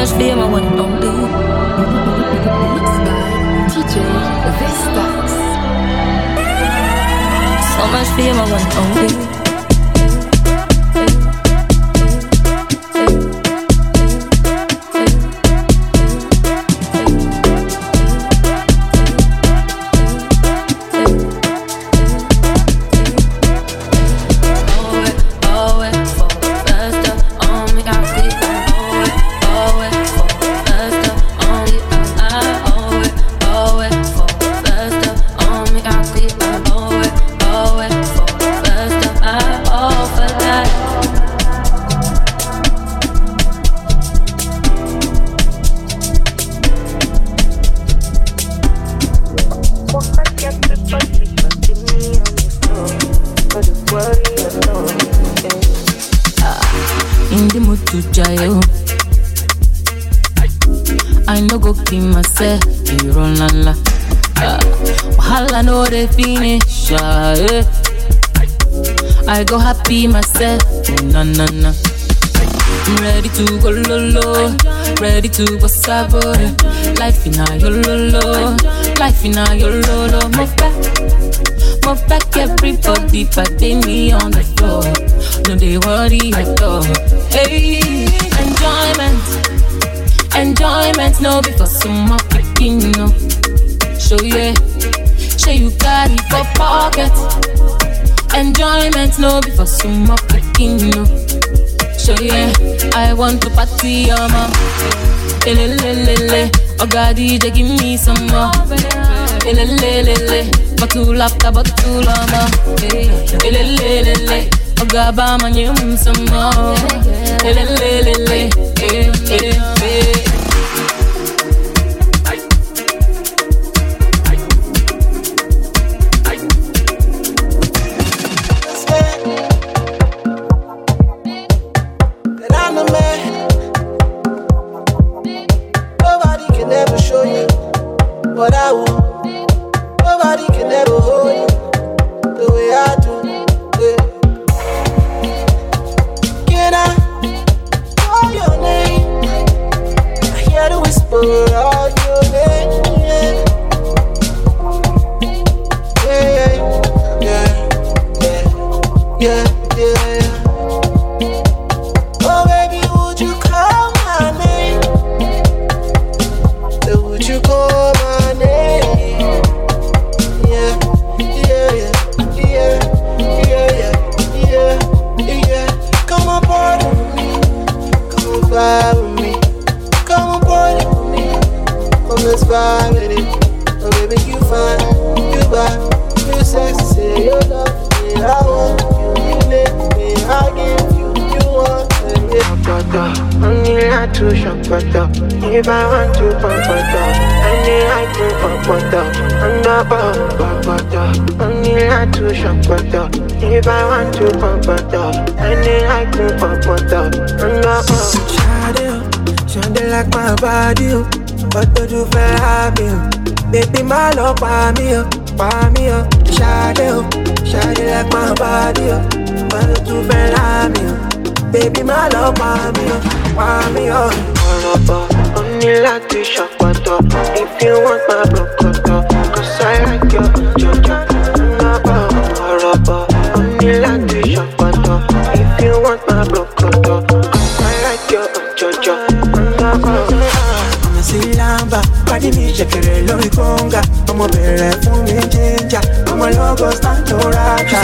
must be my one and only. DJ Vestas. So much fear, my one and only. want to party, yeah, ma. Elelelele, Oga DJ, give me some more. Elelelele, batula after batula, ma. Elelelele, Oga Bama, my me some more. Elelelele, eh, eh. eh. water. Mm-hmm. Bring up. Shade like my body, but do you feel happy? Baby, my love for me, for me. Shade, shade like my body, but do you feel happy? Baby, my love for me, for me. Ọ̀rọ̀bọ̀ oní láti ṣàpàtọ̀ if you want my brokoto, cause I like your your, your. silamba pàdé mi ṣẹ̀kẹ̀rẹ̀ lórí kóńgà ọmọ bẹ̀rẹ̀ fún mi jíjà ọmọ lọ́gọ́ santo rata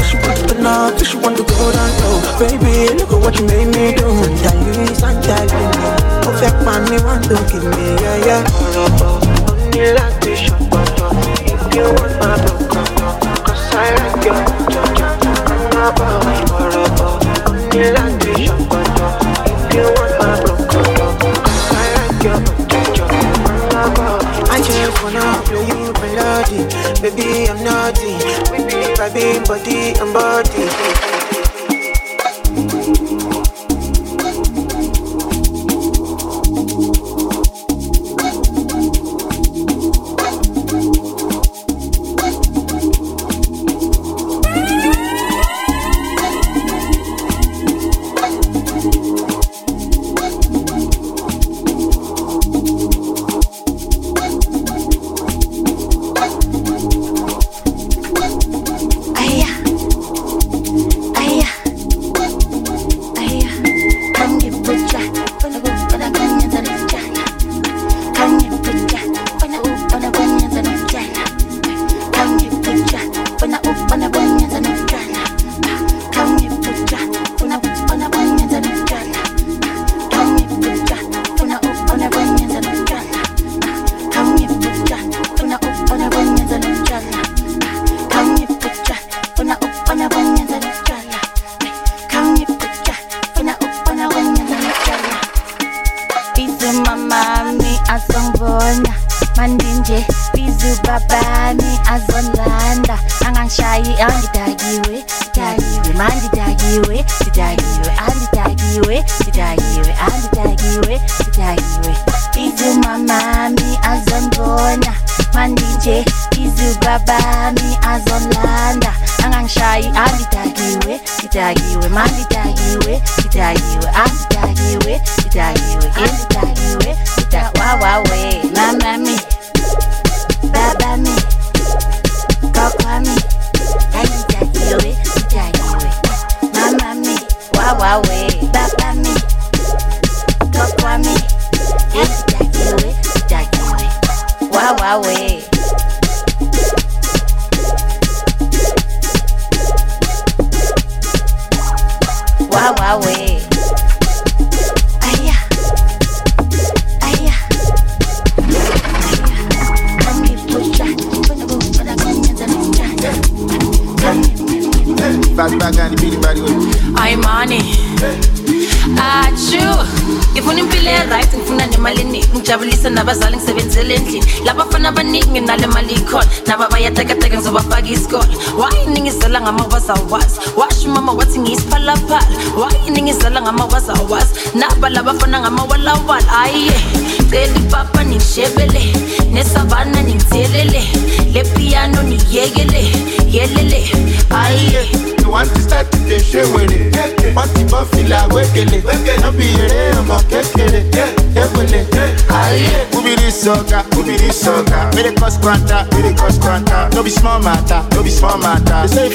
ọ̀nà tó ṣùgbọ́n tó kó dáńtò baby look at what you make me do. Santayu santayu ó fẹ́ pa mí wọ́n tó kì mí yẹ́yẹ́. ọ̀rọ̀ ní láti ṣàpàtọ̀ if you want my broken cause I like your jọjọ ọmọ bá wà ọ̀rọ̀ ní láti ṣàpàtọ̀. naughty, baby I'm naughty. Baby, body I'm body.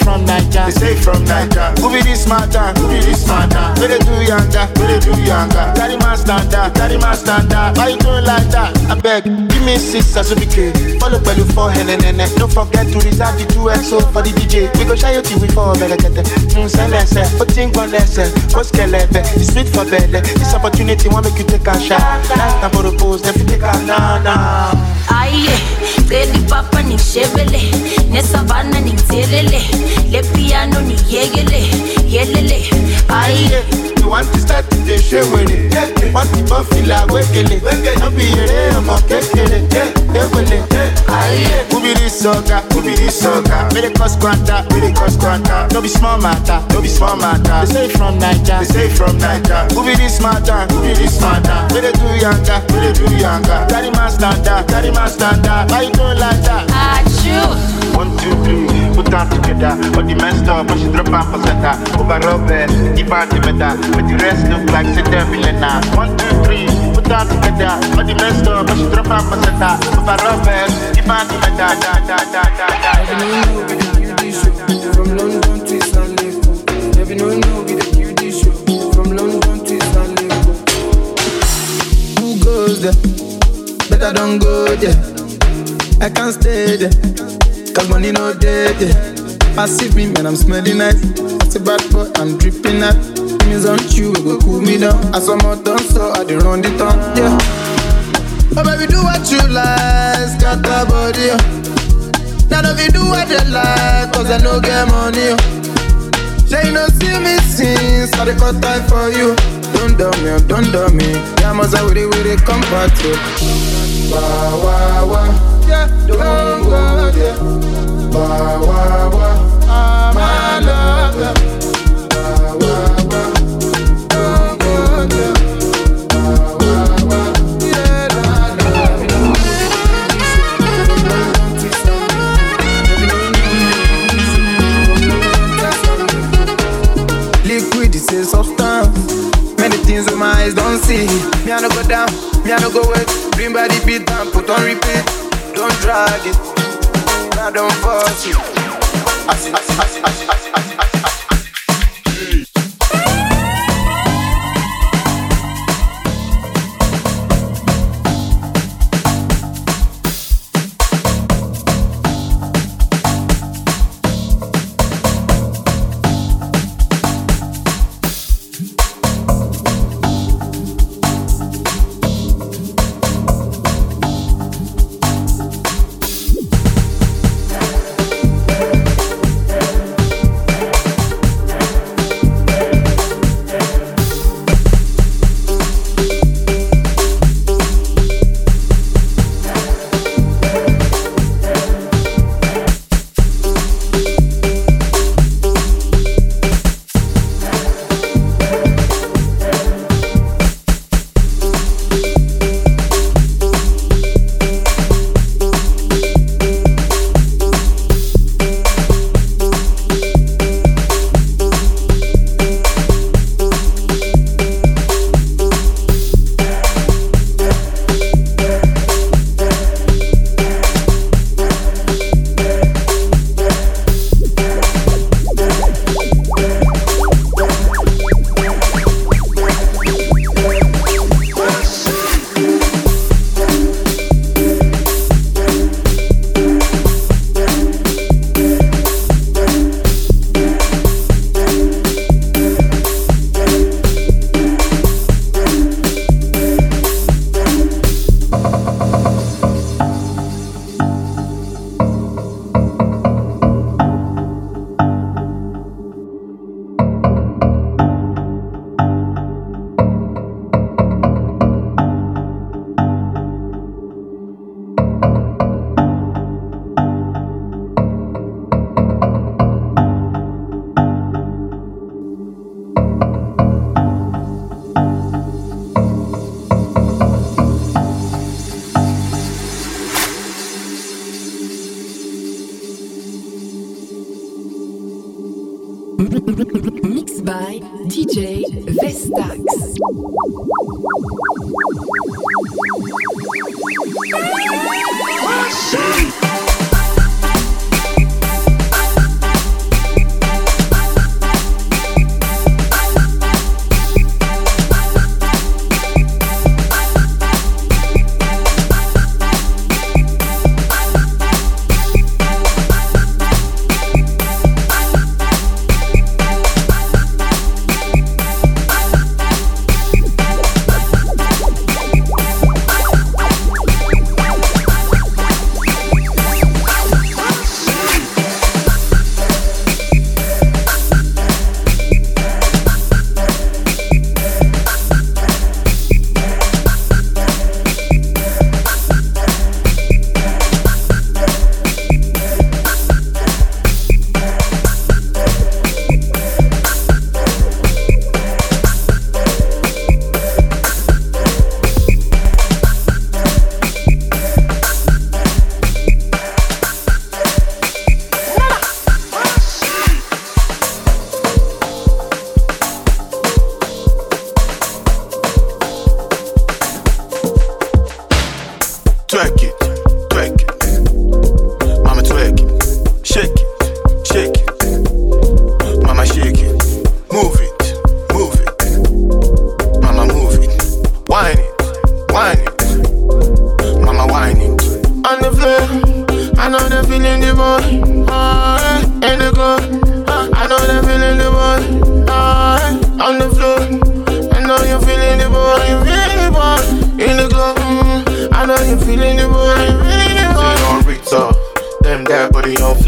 From Niger, they say from Niger. Who be this matter? Who be this matter? May they do younger, may they do younger. Carry my standard, carry my standard. Why you doing like that? I beg, give me six as a BK. Follow pẹ̀lú four henenene. Don't forget to reserve the two XO for the DJ. We go shine you till we fall berekete. Mm, sẹ́lẹ̀sẹ̀, ó ti ń gbọ́n lẹ́sẹ̀, ó skẹlẹ̀bẹ̀. It's sweet for belle. This opportunity wan make you take a shot. Life na for the pose, dem fit take a na na. Aye, Beli papa nimshebele Nesavana nimthelele Le piano niyekele Yelele Aye Want to start to dey ṣe wèrè. Wọ́n ti bọ́ fìlà wékele. Wọ́n bí eré ọmọ kékeré. Ewele. Who be this sucker? Who be this sucker? May they cause quanta, may they cause quanta. No be small matter, no be small matter. They say from Niger, they say from Niger. Who be this matter? Who be this matter? May they do may they do younger. Carry my standard, carry my standard. Why you doing like that? Achoo. One, two, three, them together. All the messed up, but she drop. Overall best, keep out the meta. But the rest look like there millionaire. One, two, three, put them together. All the messed up, but she drop center. Overall best, keep out the meta. Da, da, da, da, da, da. From London to no no the show. From London to. Who goes there? Better don't go there. I can't stay there. Cause money no dead there. Passive me, man, I'm smelling nice. As a bad boy, I'm dripping out. Means on you, it go cool me down. I saw out done, so I dey run the town, yeah. Oh, baby, do what you like, scatter body, oh. Now, don't you do what you like, cause I no get money, oh. Say you no see me since I cut time for you. Don't dumb me, oh, don't dumb me. Yeah, must have with it, with it, come back to. Wah, wah, wah. Yeah, don't go there. Wah, wah, wah. My love, yeah. Yeah, things with my eyes don't see. Me I no go down, me I no go wait. Bring body beat down, put on repeat. Don't drag it, now don't force it. I see, I see, I see, I see, I see, I see,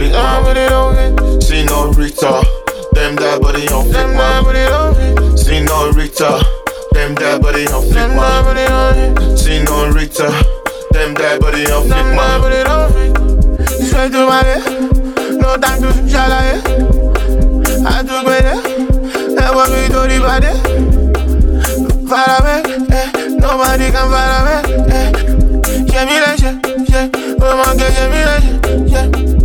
flick. Ah, body on flick. See no Rita, them that body on flick. man. body on flick. See no Rita, them that body on flick. man. See no Rita, them that body on flick. man. body on flick. Straight to my head, no time to shalaye. I took my head, and what we do the body. Far away, eh, nobody can far away. Eh. Yeah, me like shit, yeah. Oh my God, yeah, me like shit, yeah.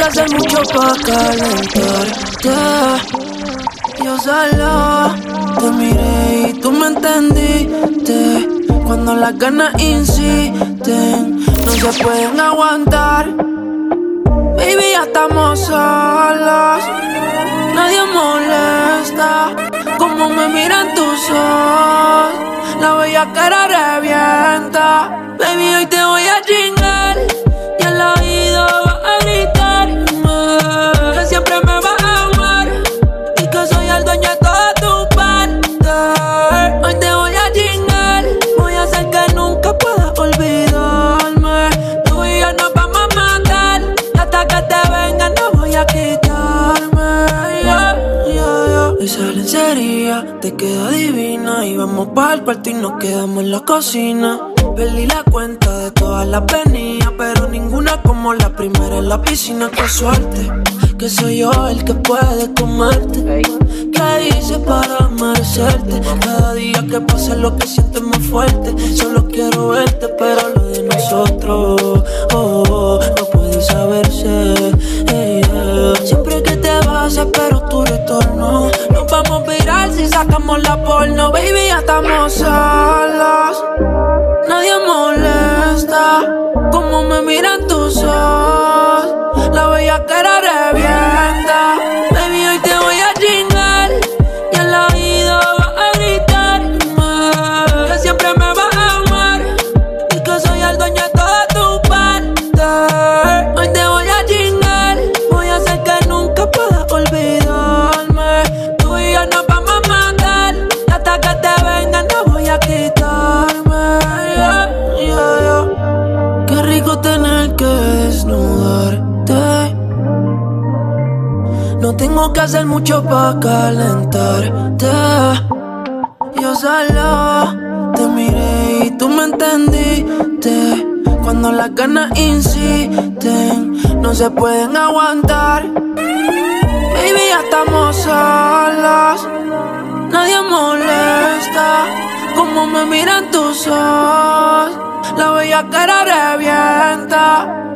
Que hacer mucho para calentarte. Yo solo te miré y tú me entendiste. Cuando las ganas insisten, no se pueden aguantar. Baby, ya estamos solos. Nadie molesta. Como me miran tus ojos. La bella cara revienta. Baby, hoy te voy a para el cuarto y nos quedamos en la cocina. Perdí la cuenta de todas las venidas, pero ninguna como la primera en la piscina. Qué suerte, que soy yo el que puede comerte. ¿Qué hice para merecerte? Cada día que pasa lo que sientes más fuerte. Solo quiero verte, pero lo de nosotros oh, oh, no puede saberse. eh, eh. Siempre que espero tu retorno. Nos vamos a virar si sacamos la porno, baby ya estamos solos. Nadie molesta como me miran tus ojos. La bella cara revienta. Tengo que hacer mucho para calentarte. Yo solo te miré y tú me entendiste. Cuando las ganas insisten, no se pueden aguantar. Baby, ya estamos solas. Nadie molesta. Como me miran tus ojos, la bella cara revienta.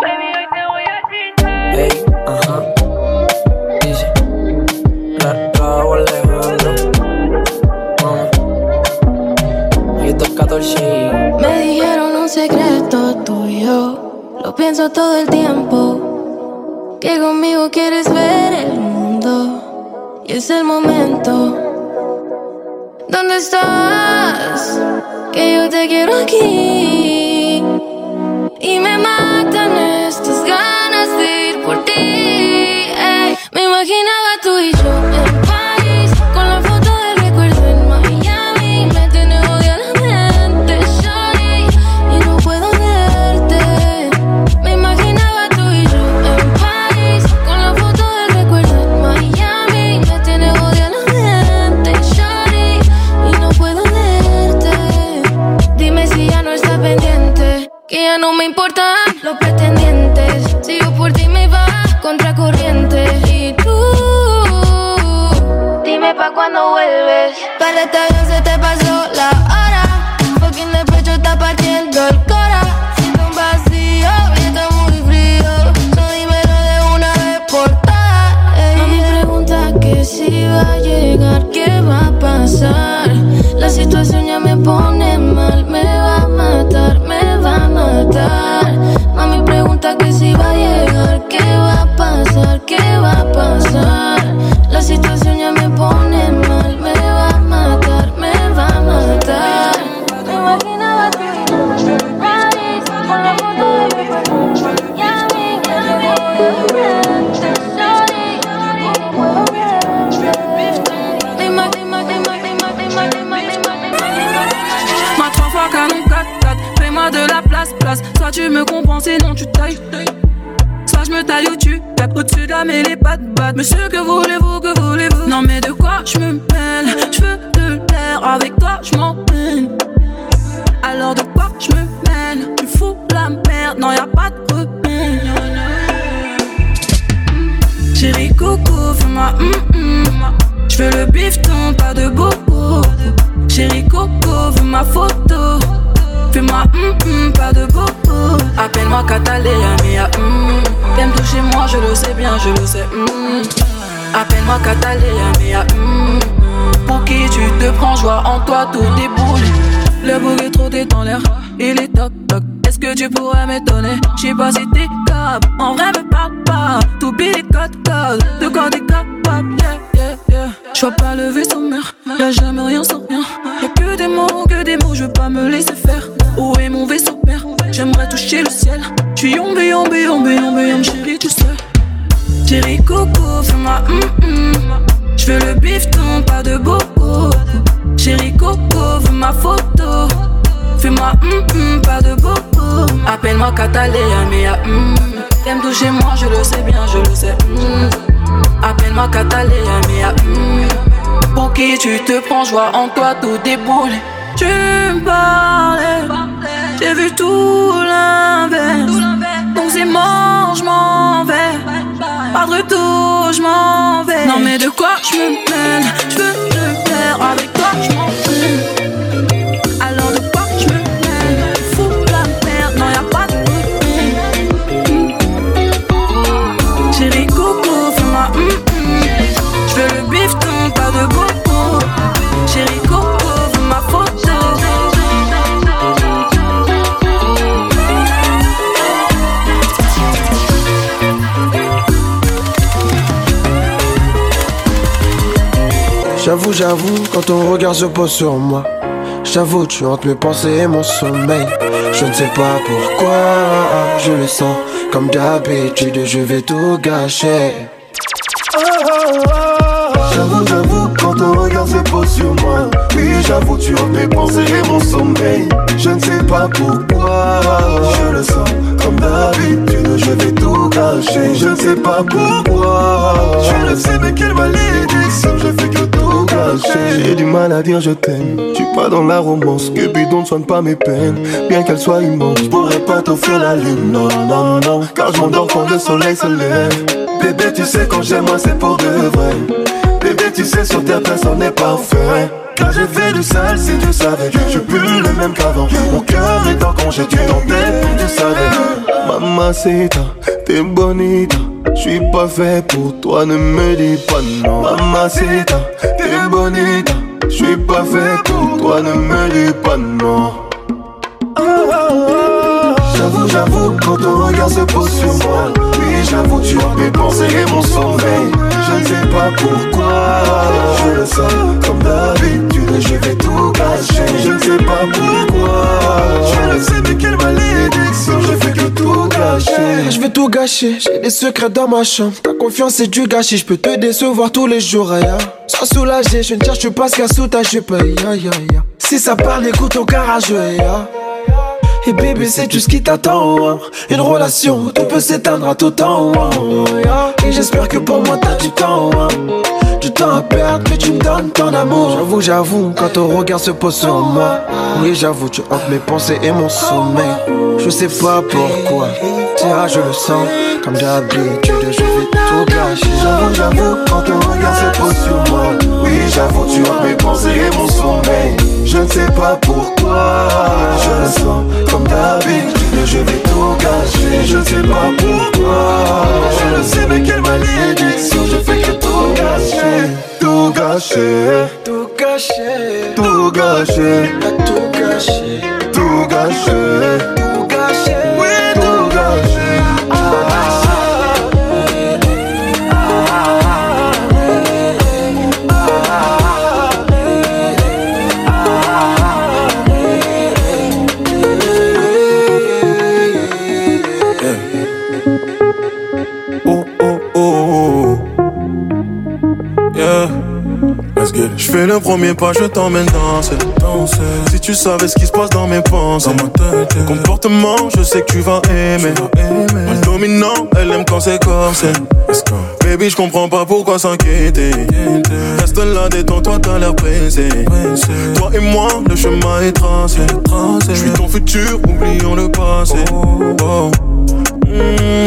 Mama. Y estos 14 Me dijeron un secreto tuyo, lo pienso todo el tiempo. Que conmigo quieres ver el mundo y es el momento. ¿Dónde estás? Que yo te quiero aquí. Y me matan estas ganas de ir por ti. Me imaginaba tú y yo cuando vuelves. Para esta vez se te pasó la hora. Fucking de pecho está partiendo el cora. Siento un vacío y está muy frío. So dímelo de una vez por todas. ey. Mami pregunta que si va a llegar, qué va a pasar. La situación ya me pone mal, me va a matar, me va a matar. Mami pregunta que si va a llegar, qué va a pasar, qué va a pasar. Tapes Au-dessus de la mêlée, pas de batte Monsieur, que voulez-vous, que voulez-vous? Non mais de quoi je me mêle? Je veux de l'air, avec toi je m'emmène Alors de quoi je me mêle? Tu fous la merde, non y'a pas de remède. Chérie Coco, fais-moi hum hum Je veux le bifton, pas de bobo Chérie Coco, veux ma photo. Fais-moi hum hum, pas de bobo Appelle-moi Catalina, mia hum T'aimes toucher moi, je le sais bien, je le sais Appelle-moi Catalina, mia hum Pour qui tu te prends, joie en toi, tout déboule Le bouc est trop dans l'air, il est toc toc. Est-ce que tu pourrais m'étonner? J'sais pas si t'es capable, en vrai me parle pas. T'oublies les codes de quoi t'es capable? Yeah, yeah, yeah. J'vois pas le vaisseau mère, y'a jamais rien sans rien. Y'a que des mots, que des mots, je veux pas me laisser faire Où est mon vaisseau père J'aimerais toucher le ciel. J'suis yombe, yombe, yombe, yombe, yombe, chérie, tu sais. Chérie Coco, fais-moi hum hum J'veux le bifton, pas de bobo Chérie Coco, veux ma photo. Fais-moi hum hum, pas de bobo Appelle-moi Catalina, mais hum T'aimes toucher moi, je le sais bien, je le sais hum. Appelle-moi Catalina, mais hum Pour qui tu te prends, joie en toi, tout déboule Tu me parlais. J'ai vu tout l'inverse. Donc c'est mort, je m'en vais. Pas de retour, je m'en vais. Non mais de quoi je me mêle? Je veux le faire avec toi, je m'en J'avoue, j'avoue, quand ton regard se pose sur moi, j'avoue, tu hantes mes pensées et mon sommeil. Je ne sais pas pourquoi, je le sens comme d'habitude, je vais tout gâcher. J'avoue, j'avoue, quand ton regard se pose sur moi Oui, j'avoue, tu hantes mes pensées et mon sommeil Je ne sais pas pourquoi Je le sens comme d'habitude, je vais tout gâcher. Je ne sais pas pourquoi. Je le sais, mais quelle malédiction, je fais que J'ai du mal à dire je t'aime. Suis pas dans la romance, que bidon ne soigne pas mes peines. Bien qu'elle soit immense, pourrais pas t'offrir la lune. Non, non, non, car je m'endors quand le soleil se lève. Bébé, tu sais, quand j'aime, moi c'est pour de vrai. Bébé, tu sais, sur terre, personne n'est parfait. Car j'ai fait du sale, si tu savais. Je plus le même qu'avant. Mon cœur est en congé, tu t'en tu savais. Mamacita, t'es bonita. Suis pas fait pour toi, ne me dis pas non. Mamacita, t'es bonita. Je suis pas fait pour toi, ne me dis pas non. J'avoue, j'avoue, quand ton regard se pose sur moi Oui, j'avoue, tu as mes pensées mon sommeil Je ne sais pas pourquoi. Je le sens comme d'habitude Je vais tout cacher. Je ne sais pas pourquoi. Je le sais, mais quelle malédiction. Je fais tout gâcher. Je vais tout gâcher, j'ai des secrets dans ma chambre. Ta confiance c'est du gâchis, je peux te décevoir tous les jours aïe. Sois soulagé, je ne cherche pas ce qu'à sous ta jupe aïe, aïe, aïe. Si ça parle, écoute au garage aïe. Et bébé, c'est tout ce qui t'attend. hein. Une relation, tout peut s'éteindre à tout temps. hein. Et j'espère que pour moi t'as du temps. hein. Du temps à perdre, mais tu me donnes ton amour. J'avoue, j'avoue, quand ton regard se pose sur moi. Oui, j'avoue, tu hantes mes pensées et mon sommeil. Je sais pas pourquoi. Tiens, je le sens. Comme d'habitude, je tout gâcher. J'avoue, j'avoue, quand ton regard se pose sur moi. Oui, j'avoue, tu hantes mes pensées et mon sommeil. Je ne sais pas pourquoi. Je le sens comme d'habitude, je vais tout gâcher. Je ne sais pas pourquoi. Je le sais, mais quelle malédiction. Je fais que tout gâcher. Tout gâcher. Tout gâcher. Tout gâcher. Tout gâcher. Tout gâcher. Tout gâcher. It. Je fais le premier pas, je t'emmène danser. danser. Si tu savais ce qui se passe dans mes pensées. Dans ma tête. Comportement, je sais que tu vas aimer. Un dominant, elle aime quand c'est corsé. Baby, je comprends pas pourquoi s'inquiéter. Reste là, détends-toi, t'as l'air pressé. Toi et moi, le chemin est tracé. Je suis ton futur, oublions le passé. Oh. Mm,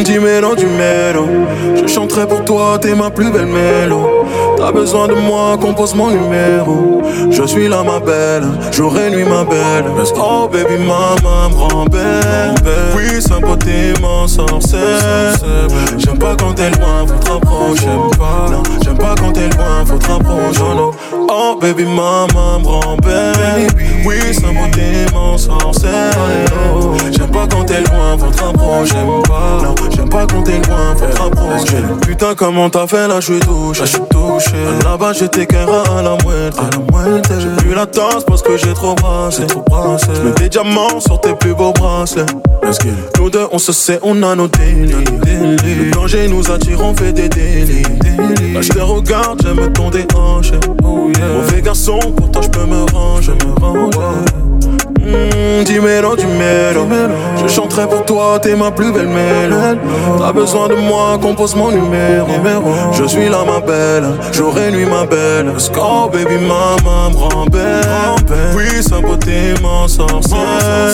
Dis-mélo, du mélo. Je chanterai pour toi, t'es ma plus belle mélo. T'as besoin de moi, compose mon numéro. Je suis là, ma belle. Jour et nuit, ma belle. Oh, baby, maman me rend belle. Oui, sa beauté m'en sorcelle. J'aime pas quand t'es loin, faut te rapprocher. J'aime pas, non. J'aime pas quand t'es loin, faut te rapprocher. Oh. Oh, baby, maman me rend belle. Oui, sa beauté m'en sorcelle. J'aime pas quand t'es loin, faut te rapprocher. J'aime pas, non. J'aime pas quand t'es loin, faut te rapprocher. Putain, comment t'as fait là, je suis touché. Je suis touché. Là-bas, j'étais qu'un rat à la moitié. À la moitié. J'ai plus la tasse parce que j'ai trop brassé. Trop brassé. J'mets des diamants sur tes plus beaux bracelets. Nous deux, on se sait, on a nos délits. Le danger nous attire, on fait des délits. Là, je te regarde, j'aime ton déhanché. Mauvais garçon, pourtant je peux me ranger. Mm, du mélo, du mélo. Je chanterai pour toi, t'es ma plus belle mélo. T'as besoin de moi, compose mon numéro. Je suis là, ma belle. Jour et nuit, ma belle. Oh, baby, maman me rend belle. Oui, sa beauté m'en sorcelle.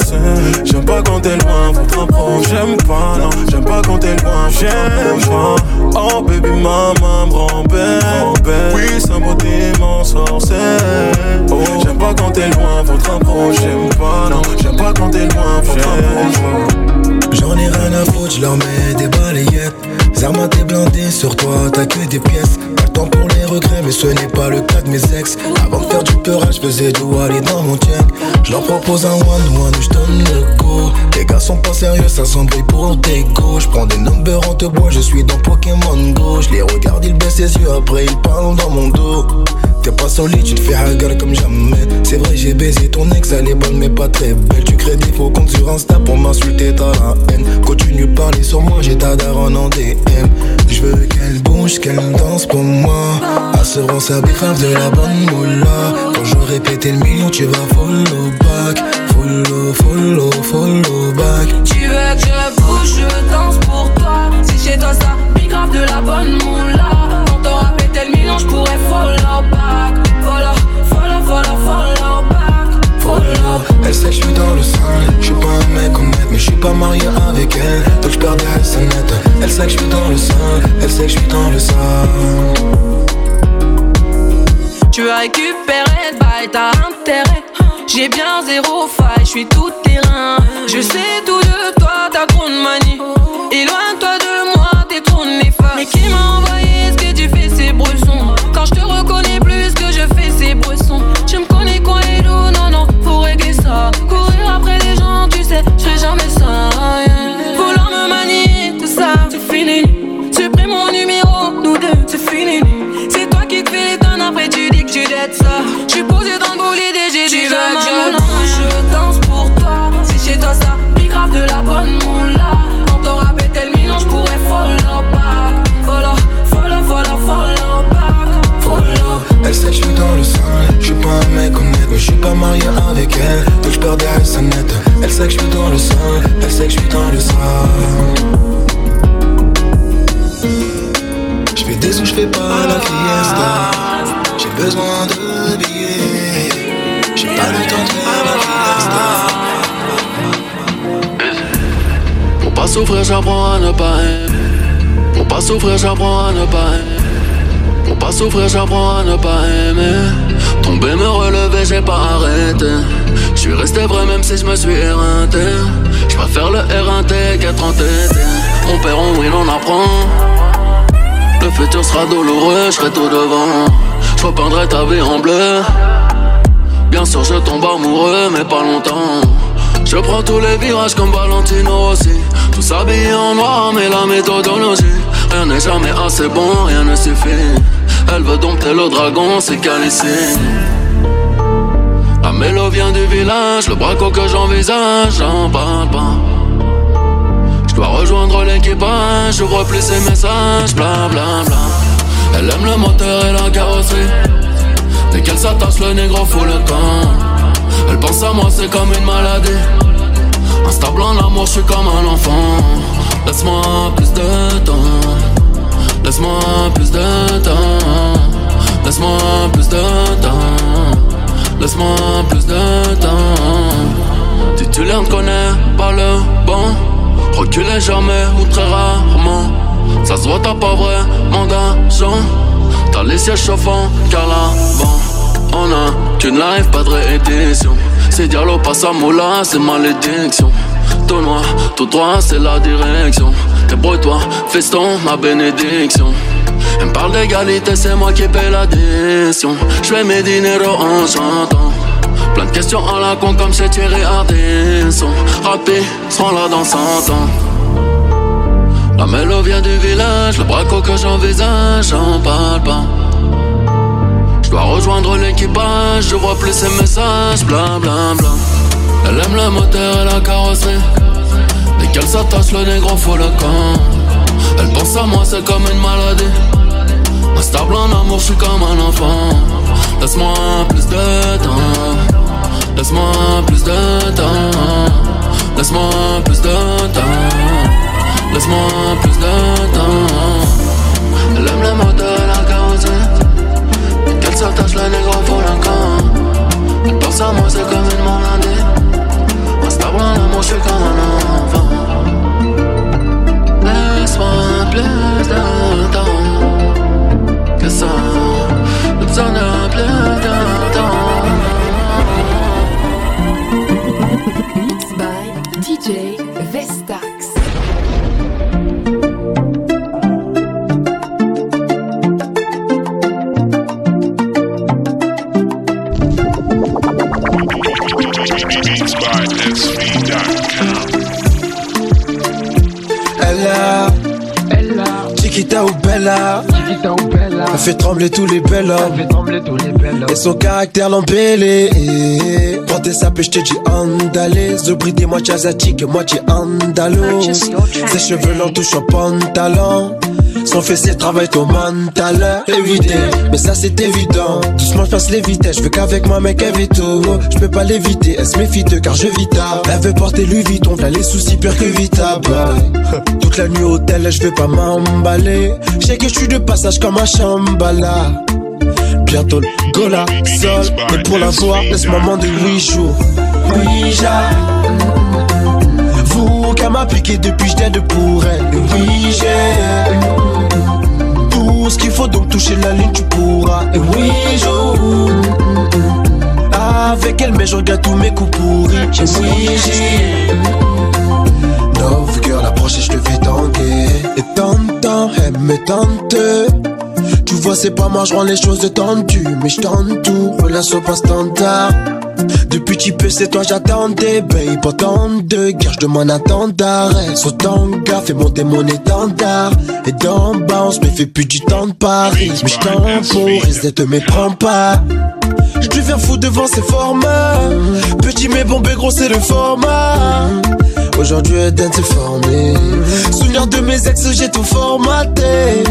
J'aime pas quand t'es loin, faut te rapprocher. J'aime pas, non. J'aime pas quand t'es loin, j'aime pas. Oh, baby, maman me rend belle. Oui, sa beauté sorcelle. J'aime pas quand t'es loin, faut te rapprocher. J'aime pas, non. J'aime pas quand t'es loin, faut te rapprocher. J'en ai rien à foutre, je leur mets des balayettes. Zarma t'es blindé, sur toi t'as que des pièces. Pas le temps pour les regrets, mais ce n'est pas le cas de mes ex. Avant de faire du peurage, je faisais du aller dans mon check. Je leur propose un one-one, je donne le go. Les gars sont pas sérieux, ça s'embrouille pour des go. Je prends des numbers en te bois, je suis dans Pokémon Go. Je les regarde, ils baissent les yeux, après ils parlent dans mon dos. T'es pas solide, tu te fais hagar comme jamais. C'est vrai, j'ai baiser ton ex, elle est bonne mais pas très belle. Tu crées des faux comptes sur Insta pour m'insulter, t'as la haine. Continue parler sur moi, j'ai ta daronne en DM. Je veux qu'elle bouge, qu'elle danse pour moi. Assurance à grave de la bonne moula. Quand j'aurai pété le million, tu vas follow back. Follow, follow, follow back. Tu veux que je bouge, je danse pour toi. Si chez toi ça grave de la bonne moula. Le million, je pourrais follow back. Follow, follow, follow, follow back. Follow. Elle sait que je suis dans le sang, je suis pas un mec honnête, mais je suis pas marié avec elle, donc je perds des SNET. Elle sait que je suis dans le sang, elle sait que je suis dans le sang. Tu le bail, t'as intérêt. J'ai bien zéro faille, je suis tout terrain. Je sais tout de toi, ta grande manie. Éloigne-toi pas marié avec elle, donc je perds des SNET. Elle sait que je suis dans le sang, elle sait que je suis dans le sang. Je fais des sous, je fais pas la fiesta. J'ai besoin de billets. J'ai pas le temps de faire la fiesta. Pour pas souffrir, j'apprends à ne pas aimer. Pour pas souffrir, j'apprends à ne pas aimer. Pour pas souffrir, j'apprends à ne pas aimer. Tomber, me relever, j'ai pas arrêté. Je suis resté vrai même si je me suis éreinté. Je préfère le R1T qu'être entêté. On perd, on win, on apprend. Le futur sera douloureux, je serai tout devant. Je repeindrai ta vie en bleu. Bien sûr, je tombe amoureux, mais pas longtemps. Je prends tous les virages comme Valentino Rossi. Tout s'habillé en noir, mais la méthodologie. Rien n'est jamais assez bon, rien ne suffit. Elle veut dompter le dragon, c'est ici. La mélo vient du village, le braco que j'envisage, j'en parle pas. Je dois rejoindre l'équipage, j'ouvre plus ses messages, bla bla bla. Elle aime le moteur et la carrosserie. Dès qu'elle s'attache, le négro fout le camp. Elle pense à moi, c'est comme une maladie. Instable en amour, je suis comme un enfant. Laisse-moi plus de temps. Laisse-moi plus de temps. Laisse-moi plus de temps. Laisse-moi plus de temps. Titulaire ne connaît pas le bon. Reculez jamais ou très rarement. Ça se voit, t'as pas vraiment d'argent. T'as les sièges chauffants qu'à l'avant. On a qu'une life, pas de réédition. C'est dialogue, pas sa moula, c'est malédiction. Tout noir, tout droit, c'est la direction. Débrouille-toi, feston, ma bénédiction. Elle me parle d'égalité, c'est moi qui paie l'addition. J'fais mes dineros en chantant. Plein de questions à la con comme chez Thierry Ardisson. Rapide, seront là dans 100 ans. La mélo vient du village, le braco que j'envisage, j'en parle pas. Je dois rejoindre l'équipage, je vois plus ses messages, bla bla bla. Elle aime le moteur et la carrosserie. Dès qu'elle s'attache, le négro faut le camp. Elle pense à moi, c'est comme une maladie. Instable en amour, je suis comme un enfant. Laisse-moi plus de temps. Laisse-moi plus de temps. Laisse-moi plus de temps. Laisse-moi plus de temps. Elle aime le moteur et la carrosserie. Dès qu'elle s'attache, le négro faut le camp. Elle pense à moi, c'est comme une maladie. Instable en amour, je suis comme un enfant. De temps que ça. Besoin de Vivita ou Bella. Elle fait trembler tous les belles hommes. Et son caractère l'embellé. Quand t'es sapé, j'te dis andalais. Le bris des moitié asiatiques, moitié andalous. Ses cheveux l'en touchent au pantalon. Son fessier travaille ton mental Éviter, mais ça c'est évident. Doucement je passe les vitesses, je veux qu'avec moi mec elle tout. Je peux pas l'éviter, elle se méfie de car je vis tard. Elle veut porter lui vite, on les soucis pire que Vita Toute la nuit au hôtel, je vais pas m'emballer. Je sais que je suis de passage comme un chambala Bientôt le gola, sol Et pour la voir, laisse-moi de 8 jours. Oui, m'a piqué depuis j'étais pour elle Oui, j'ai tout ce qu'il faut donc toucher la ligne tu pourras Et oui, je avec elle, mais je regarde tous mes coups pourris. Oui, j'ai Love girl, approche et je te fais tanguer. Et tant, elle me tente. Tu vois, c'est pas moi, je rends les choses tendues. Mais je tente tout, relation pas standard. Depuis petit peu, c'est toi, j'attendais, babe. Pourtant de guerre, je demande un temps d'arrêt. Sotanga, fais monter mon étendard. Et d'en bas, on se fait plus du temps de Paris. Mais je temporise, ne te méprends pas. Je deviens fou devant ces formats. Petit mais bon, gros, c'est le format. Aujourd'hui, Eden s'est formé. Souvenir de mes ex, j'ai tout formaté.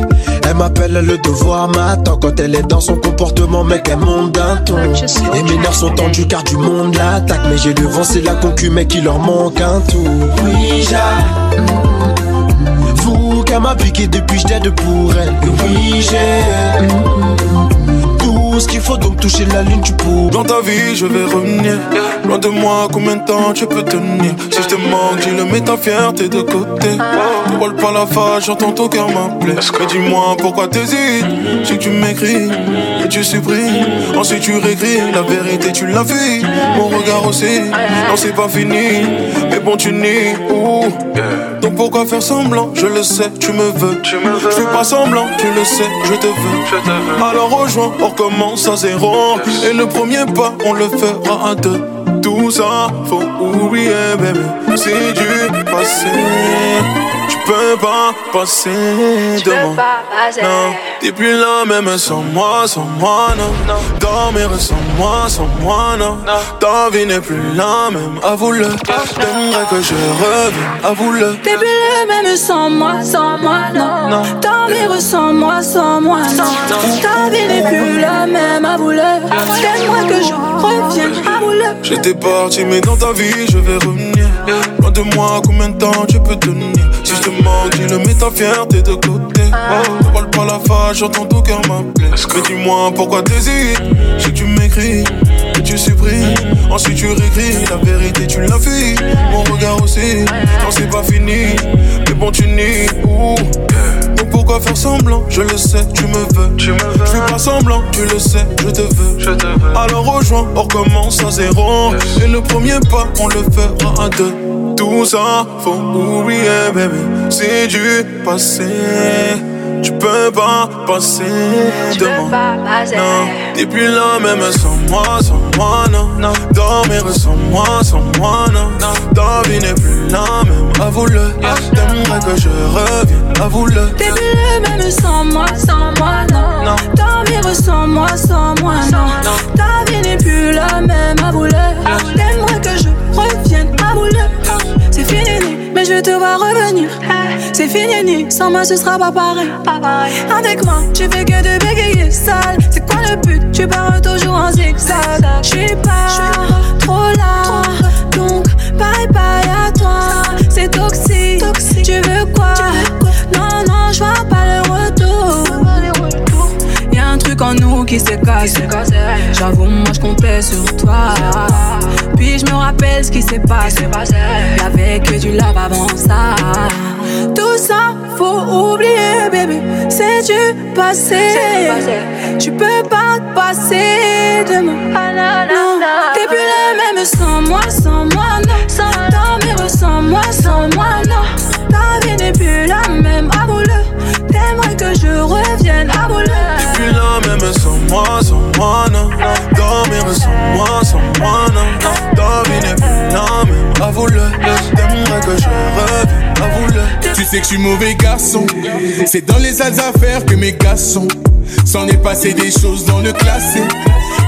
Elle m'appelle le devoir m'attend quand elle est dans son comportement, mec, elle monte d'un ton. Et mes nerfs sont tendus car du monde l'attaque. Mais j'ai devant, c'est la concu, mec, qui leur manque un tout. Oui. Vous qu'elle m'a piqué depuis j'étais de pour elle. Oui, j'ai ce qu'il faut donc toucher la ligne tu peux Dans ta vie je vais revenir. Loin de moi combien de temps tu peux tenir? Si je te manque j'ai le mets ta fierté de côté. Ne roule pas la face j'entends ton cœur m'appeler. Mais dis-moi pourquoi t'hésites? Si tu m'écris et tu supprimes Ensuite tu réécris la vérité tu l'as vu Mon regard aussi Non c'est pas fini. Mais bon tu nies. Donc pourquoi faire semblant Je le sais tu me veux Je fais pas semblant tu le sais je te veux Alors rejoins on recommence à zéro. Et le premier pas, on le fera à deux. Tout ça, faut oublier, bébé. C'est du passé. Peux pas passer de moi. Non, t'es plus là même sans moi, sans moi, non. Dormir sans moi, sans moi, non. Ta vie n'est plus la même, avoue-le. T'aimerais que je revienne, avoue-le. T'es plus là même sans moi, sans moi, non. Dormir sans moi, sans moi, non. Ta vie n'est plus la même, avoue-le. T'aimerais que je revienne, avoue-le. J'étais parti, mais dans ta vie, je vais revenir. De moi, combien de temps tu peux tenir? Si je te manque, dis-le, mets ta fierté de côté. Ne parle pas la face, j'entends ton cœur m'appeler. Mais dis-moi pourquoi t'hésites. Si tu m'écris, que tu supprimes. Ensuite tu réécris, la vérité tu l'as fui. Mon regard aussi, non c'est pas fini. Mais bon, tu nies. Donc pourquoi faire semblant Je le sais, tu me veux. Je fais pas semblant, tu le sais, je te veux. Alors rejoins, on recommence à zéro. Et le premier pas, on le fera à deux. Tout ça, faut oublier, bébé. C'est du passé. Tu peux pas passer. Non, t'es plus là même sans moi, sans moi, non. Dormir sans moi, sans moi, non. Ta vie n'est plus la même, avoue-le. T'aimerais que je revienne, avoue-le. T'es plus là même sans moi, sans moi, non. Dormir sans moi, sans moi, non. Ta vie n'est plus la même, avoue-le. T'aimerais que je revienne, avoue-le. C'est fini, mais je te vois revenir. C'est fini, sans moi ce sera pas pareil. Avec moi, tu fais que de bégayer sale. C'est quoi le but? Tu pars toujours en zigzag. Je suis pas trop là, donc bye bye à toi. C'est toxique. Tu veux quoi? Non, non, je vois pas le retour. Qui s'est cassé. J'avoue, moi je comptais sur toi. Puis je me rappelle ce qui s'est passé. Y'avait que du love avant ça. Tout ça, faut oublier, bébé. C'est du passé. Tu peux pas te passer de moi. T'es plus la même sans moi, sans moi, non. Sans dormir sans moi, sans moi, non. Ta vie n'est plus la même, avoue-le. T'aimerais que je revienne, avoue-le. Même sans moi, sans moi, non. Dormir sans moi, sans moi, non. N'est plus la même, avoue-le. T'aimerais que je revienne, avoue-le. Tu sais que je suis mauvais garçon. C'est dans les sales affaires que mes gars sont. S'en est passé des choses dans le classé.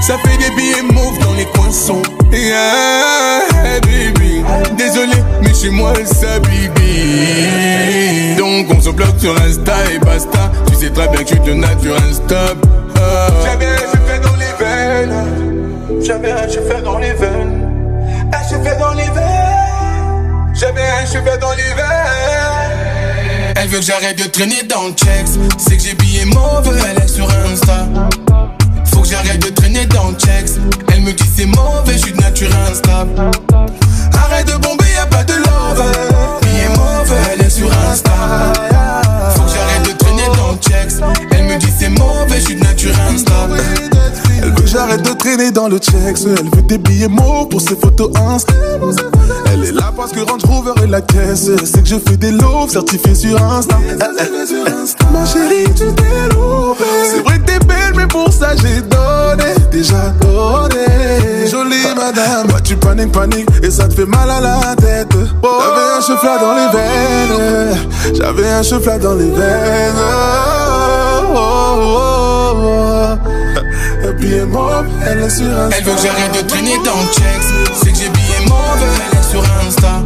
Ça fait des billets mauves dans les coins. Yeah, baby. Désolé, mais chez moi, ça bibi. Donc on se bloque sur Insta et basta. Tu sais très bien que je suis de nature stop. J'avais un cheveu dans les veines. J'avais un cheveu dans les veines. Un cheveu dans les veines. J'avais un cheveu dans les veines. Elle veut que j'arrête de traîner dans le checks. C'est que j'ai billets mauvais, elle est sur Insta. Faut que j'arrête de traîner dans le checks. Elle me dit c'est mauvais, je suis de nature instable. Arrête de bomber, y'a pas de love. Billet mauvais, elle est sur Insta. Faut que checks. Elle me dit c'est mauvais, je suis de nature instable. Elle veut que j'arrête de traîner dans le checks. Elle veut des billets mots pour ses photos Insta. Elle est là parce que Range Rover est la caisse. C'est que je fais des loaves certifiés sur Insta. Ma chérie, tu t'es loupée. C'est vrai que t'es belle, mais pour ça j'ai donné. Déjà donné. Madame. Tu paniques, paniques et ça te fait mal à la tête. J'avais un cheveu dans les veines. J'avais un cheveu dans les veines. Oh, oh, oh. Et elle est sur Insta. Elle veut que j'arrête de traîner dans le checks. C'est que j'ai billets mauvais, elle est sur Insta.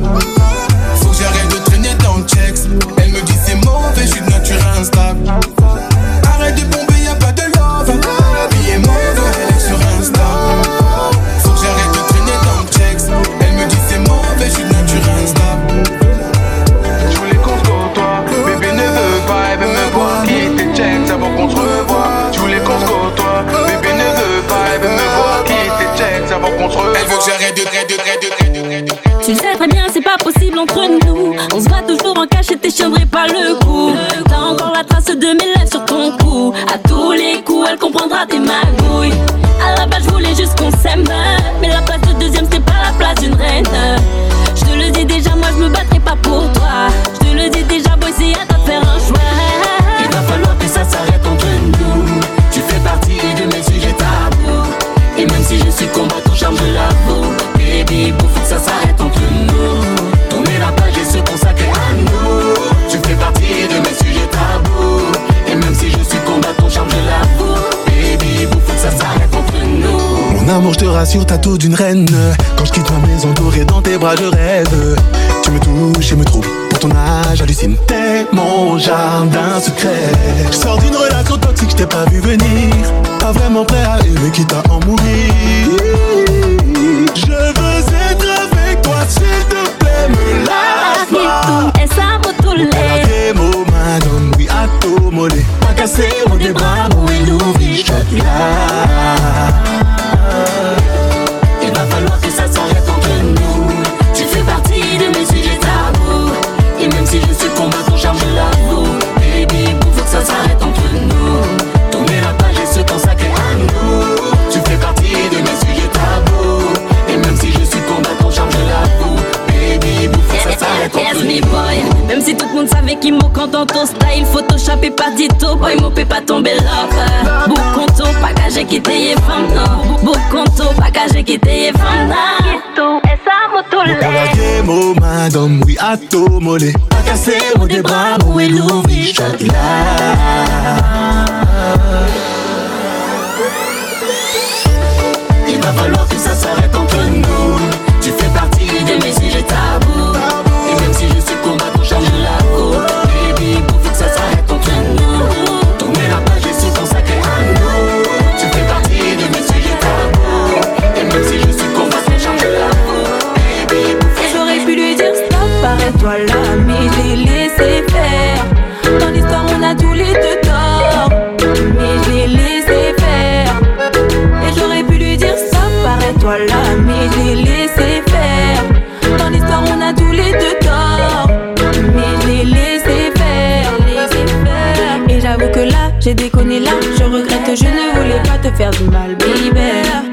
Possible entre nous. On se toujours en cachette tiendrai pas le coup. T'as encore la trace de mes lèvres sur ton cou. À tous les coups, elle comprendra tes magouilles. Rassure, t'as tout d'une reine. Quand je quitte ma maison dorée dans tes bras, je rêve. Tu me touches et me troubles. Pour ton âge, hallucine. T'es mon jardin secret. Je sors d'une relation toxique, je t'ai pas vu venir. Pas vraiment prêt à aimer, quitte à en mourir. Je veux être avec toi, s'il te plaît, me lâche pas. Esa botule. Regardez mon madame, oui, à tout mollet. Même si tout le monde savait qu'il manque dans ton style, Photoshop et pas dito, boy, mon pas tomber là. Beau conto, pas cagé qui t'es femme, non. Beau conto, pas cagé qui t'es femme, non. Kavage mo madam, oui ato mole Pakase mo de bra mo e louvi chak Il va falloir que ça s'arrête entre nous. Tu fais partie des mes sujets tabous. Je ne voulais pas te faire du mal, baby.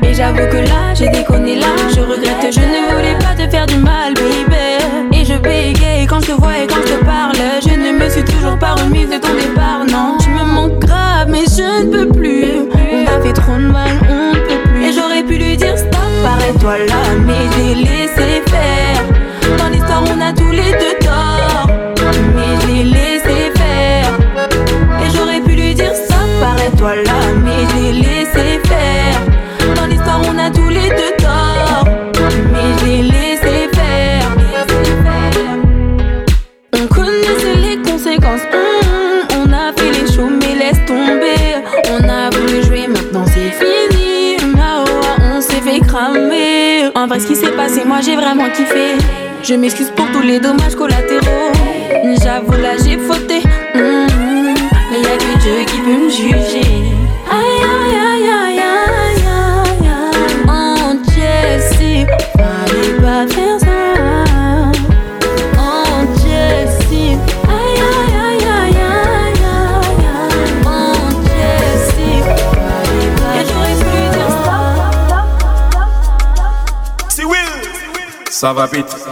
Et j'avoue que là, j'ai déconné là, je regrette, je ne voulais pas te faire du mal, baby. Et je bégaye quand je te vois et quand je te parle, je ne me suis toujours pas remise de ton départ, non. Tu me manques grave, mais je ne peux plus. On a fait trop de mal, on ne peut plus. Et j'aurais pu lui dire stop, arrête-toi là, mais j'ai laissé faire. Vrai ce qui s'est passé, moi j'ai vraiment kiffé. Je m'excuse pour tous les dommages collatéraux. J'avoue là j'ai fauté. Mm-hmm. Mais y'a que Dieu qui peut me juger. Ça.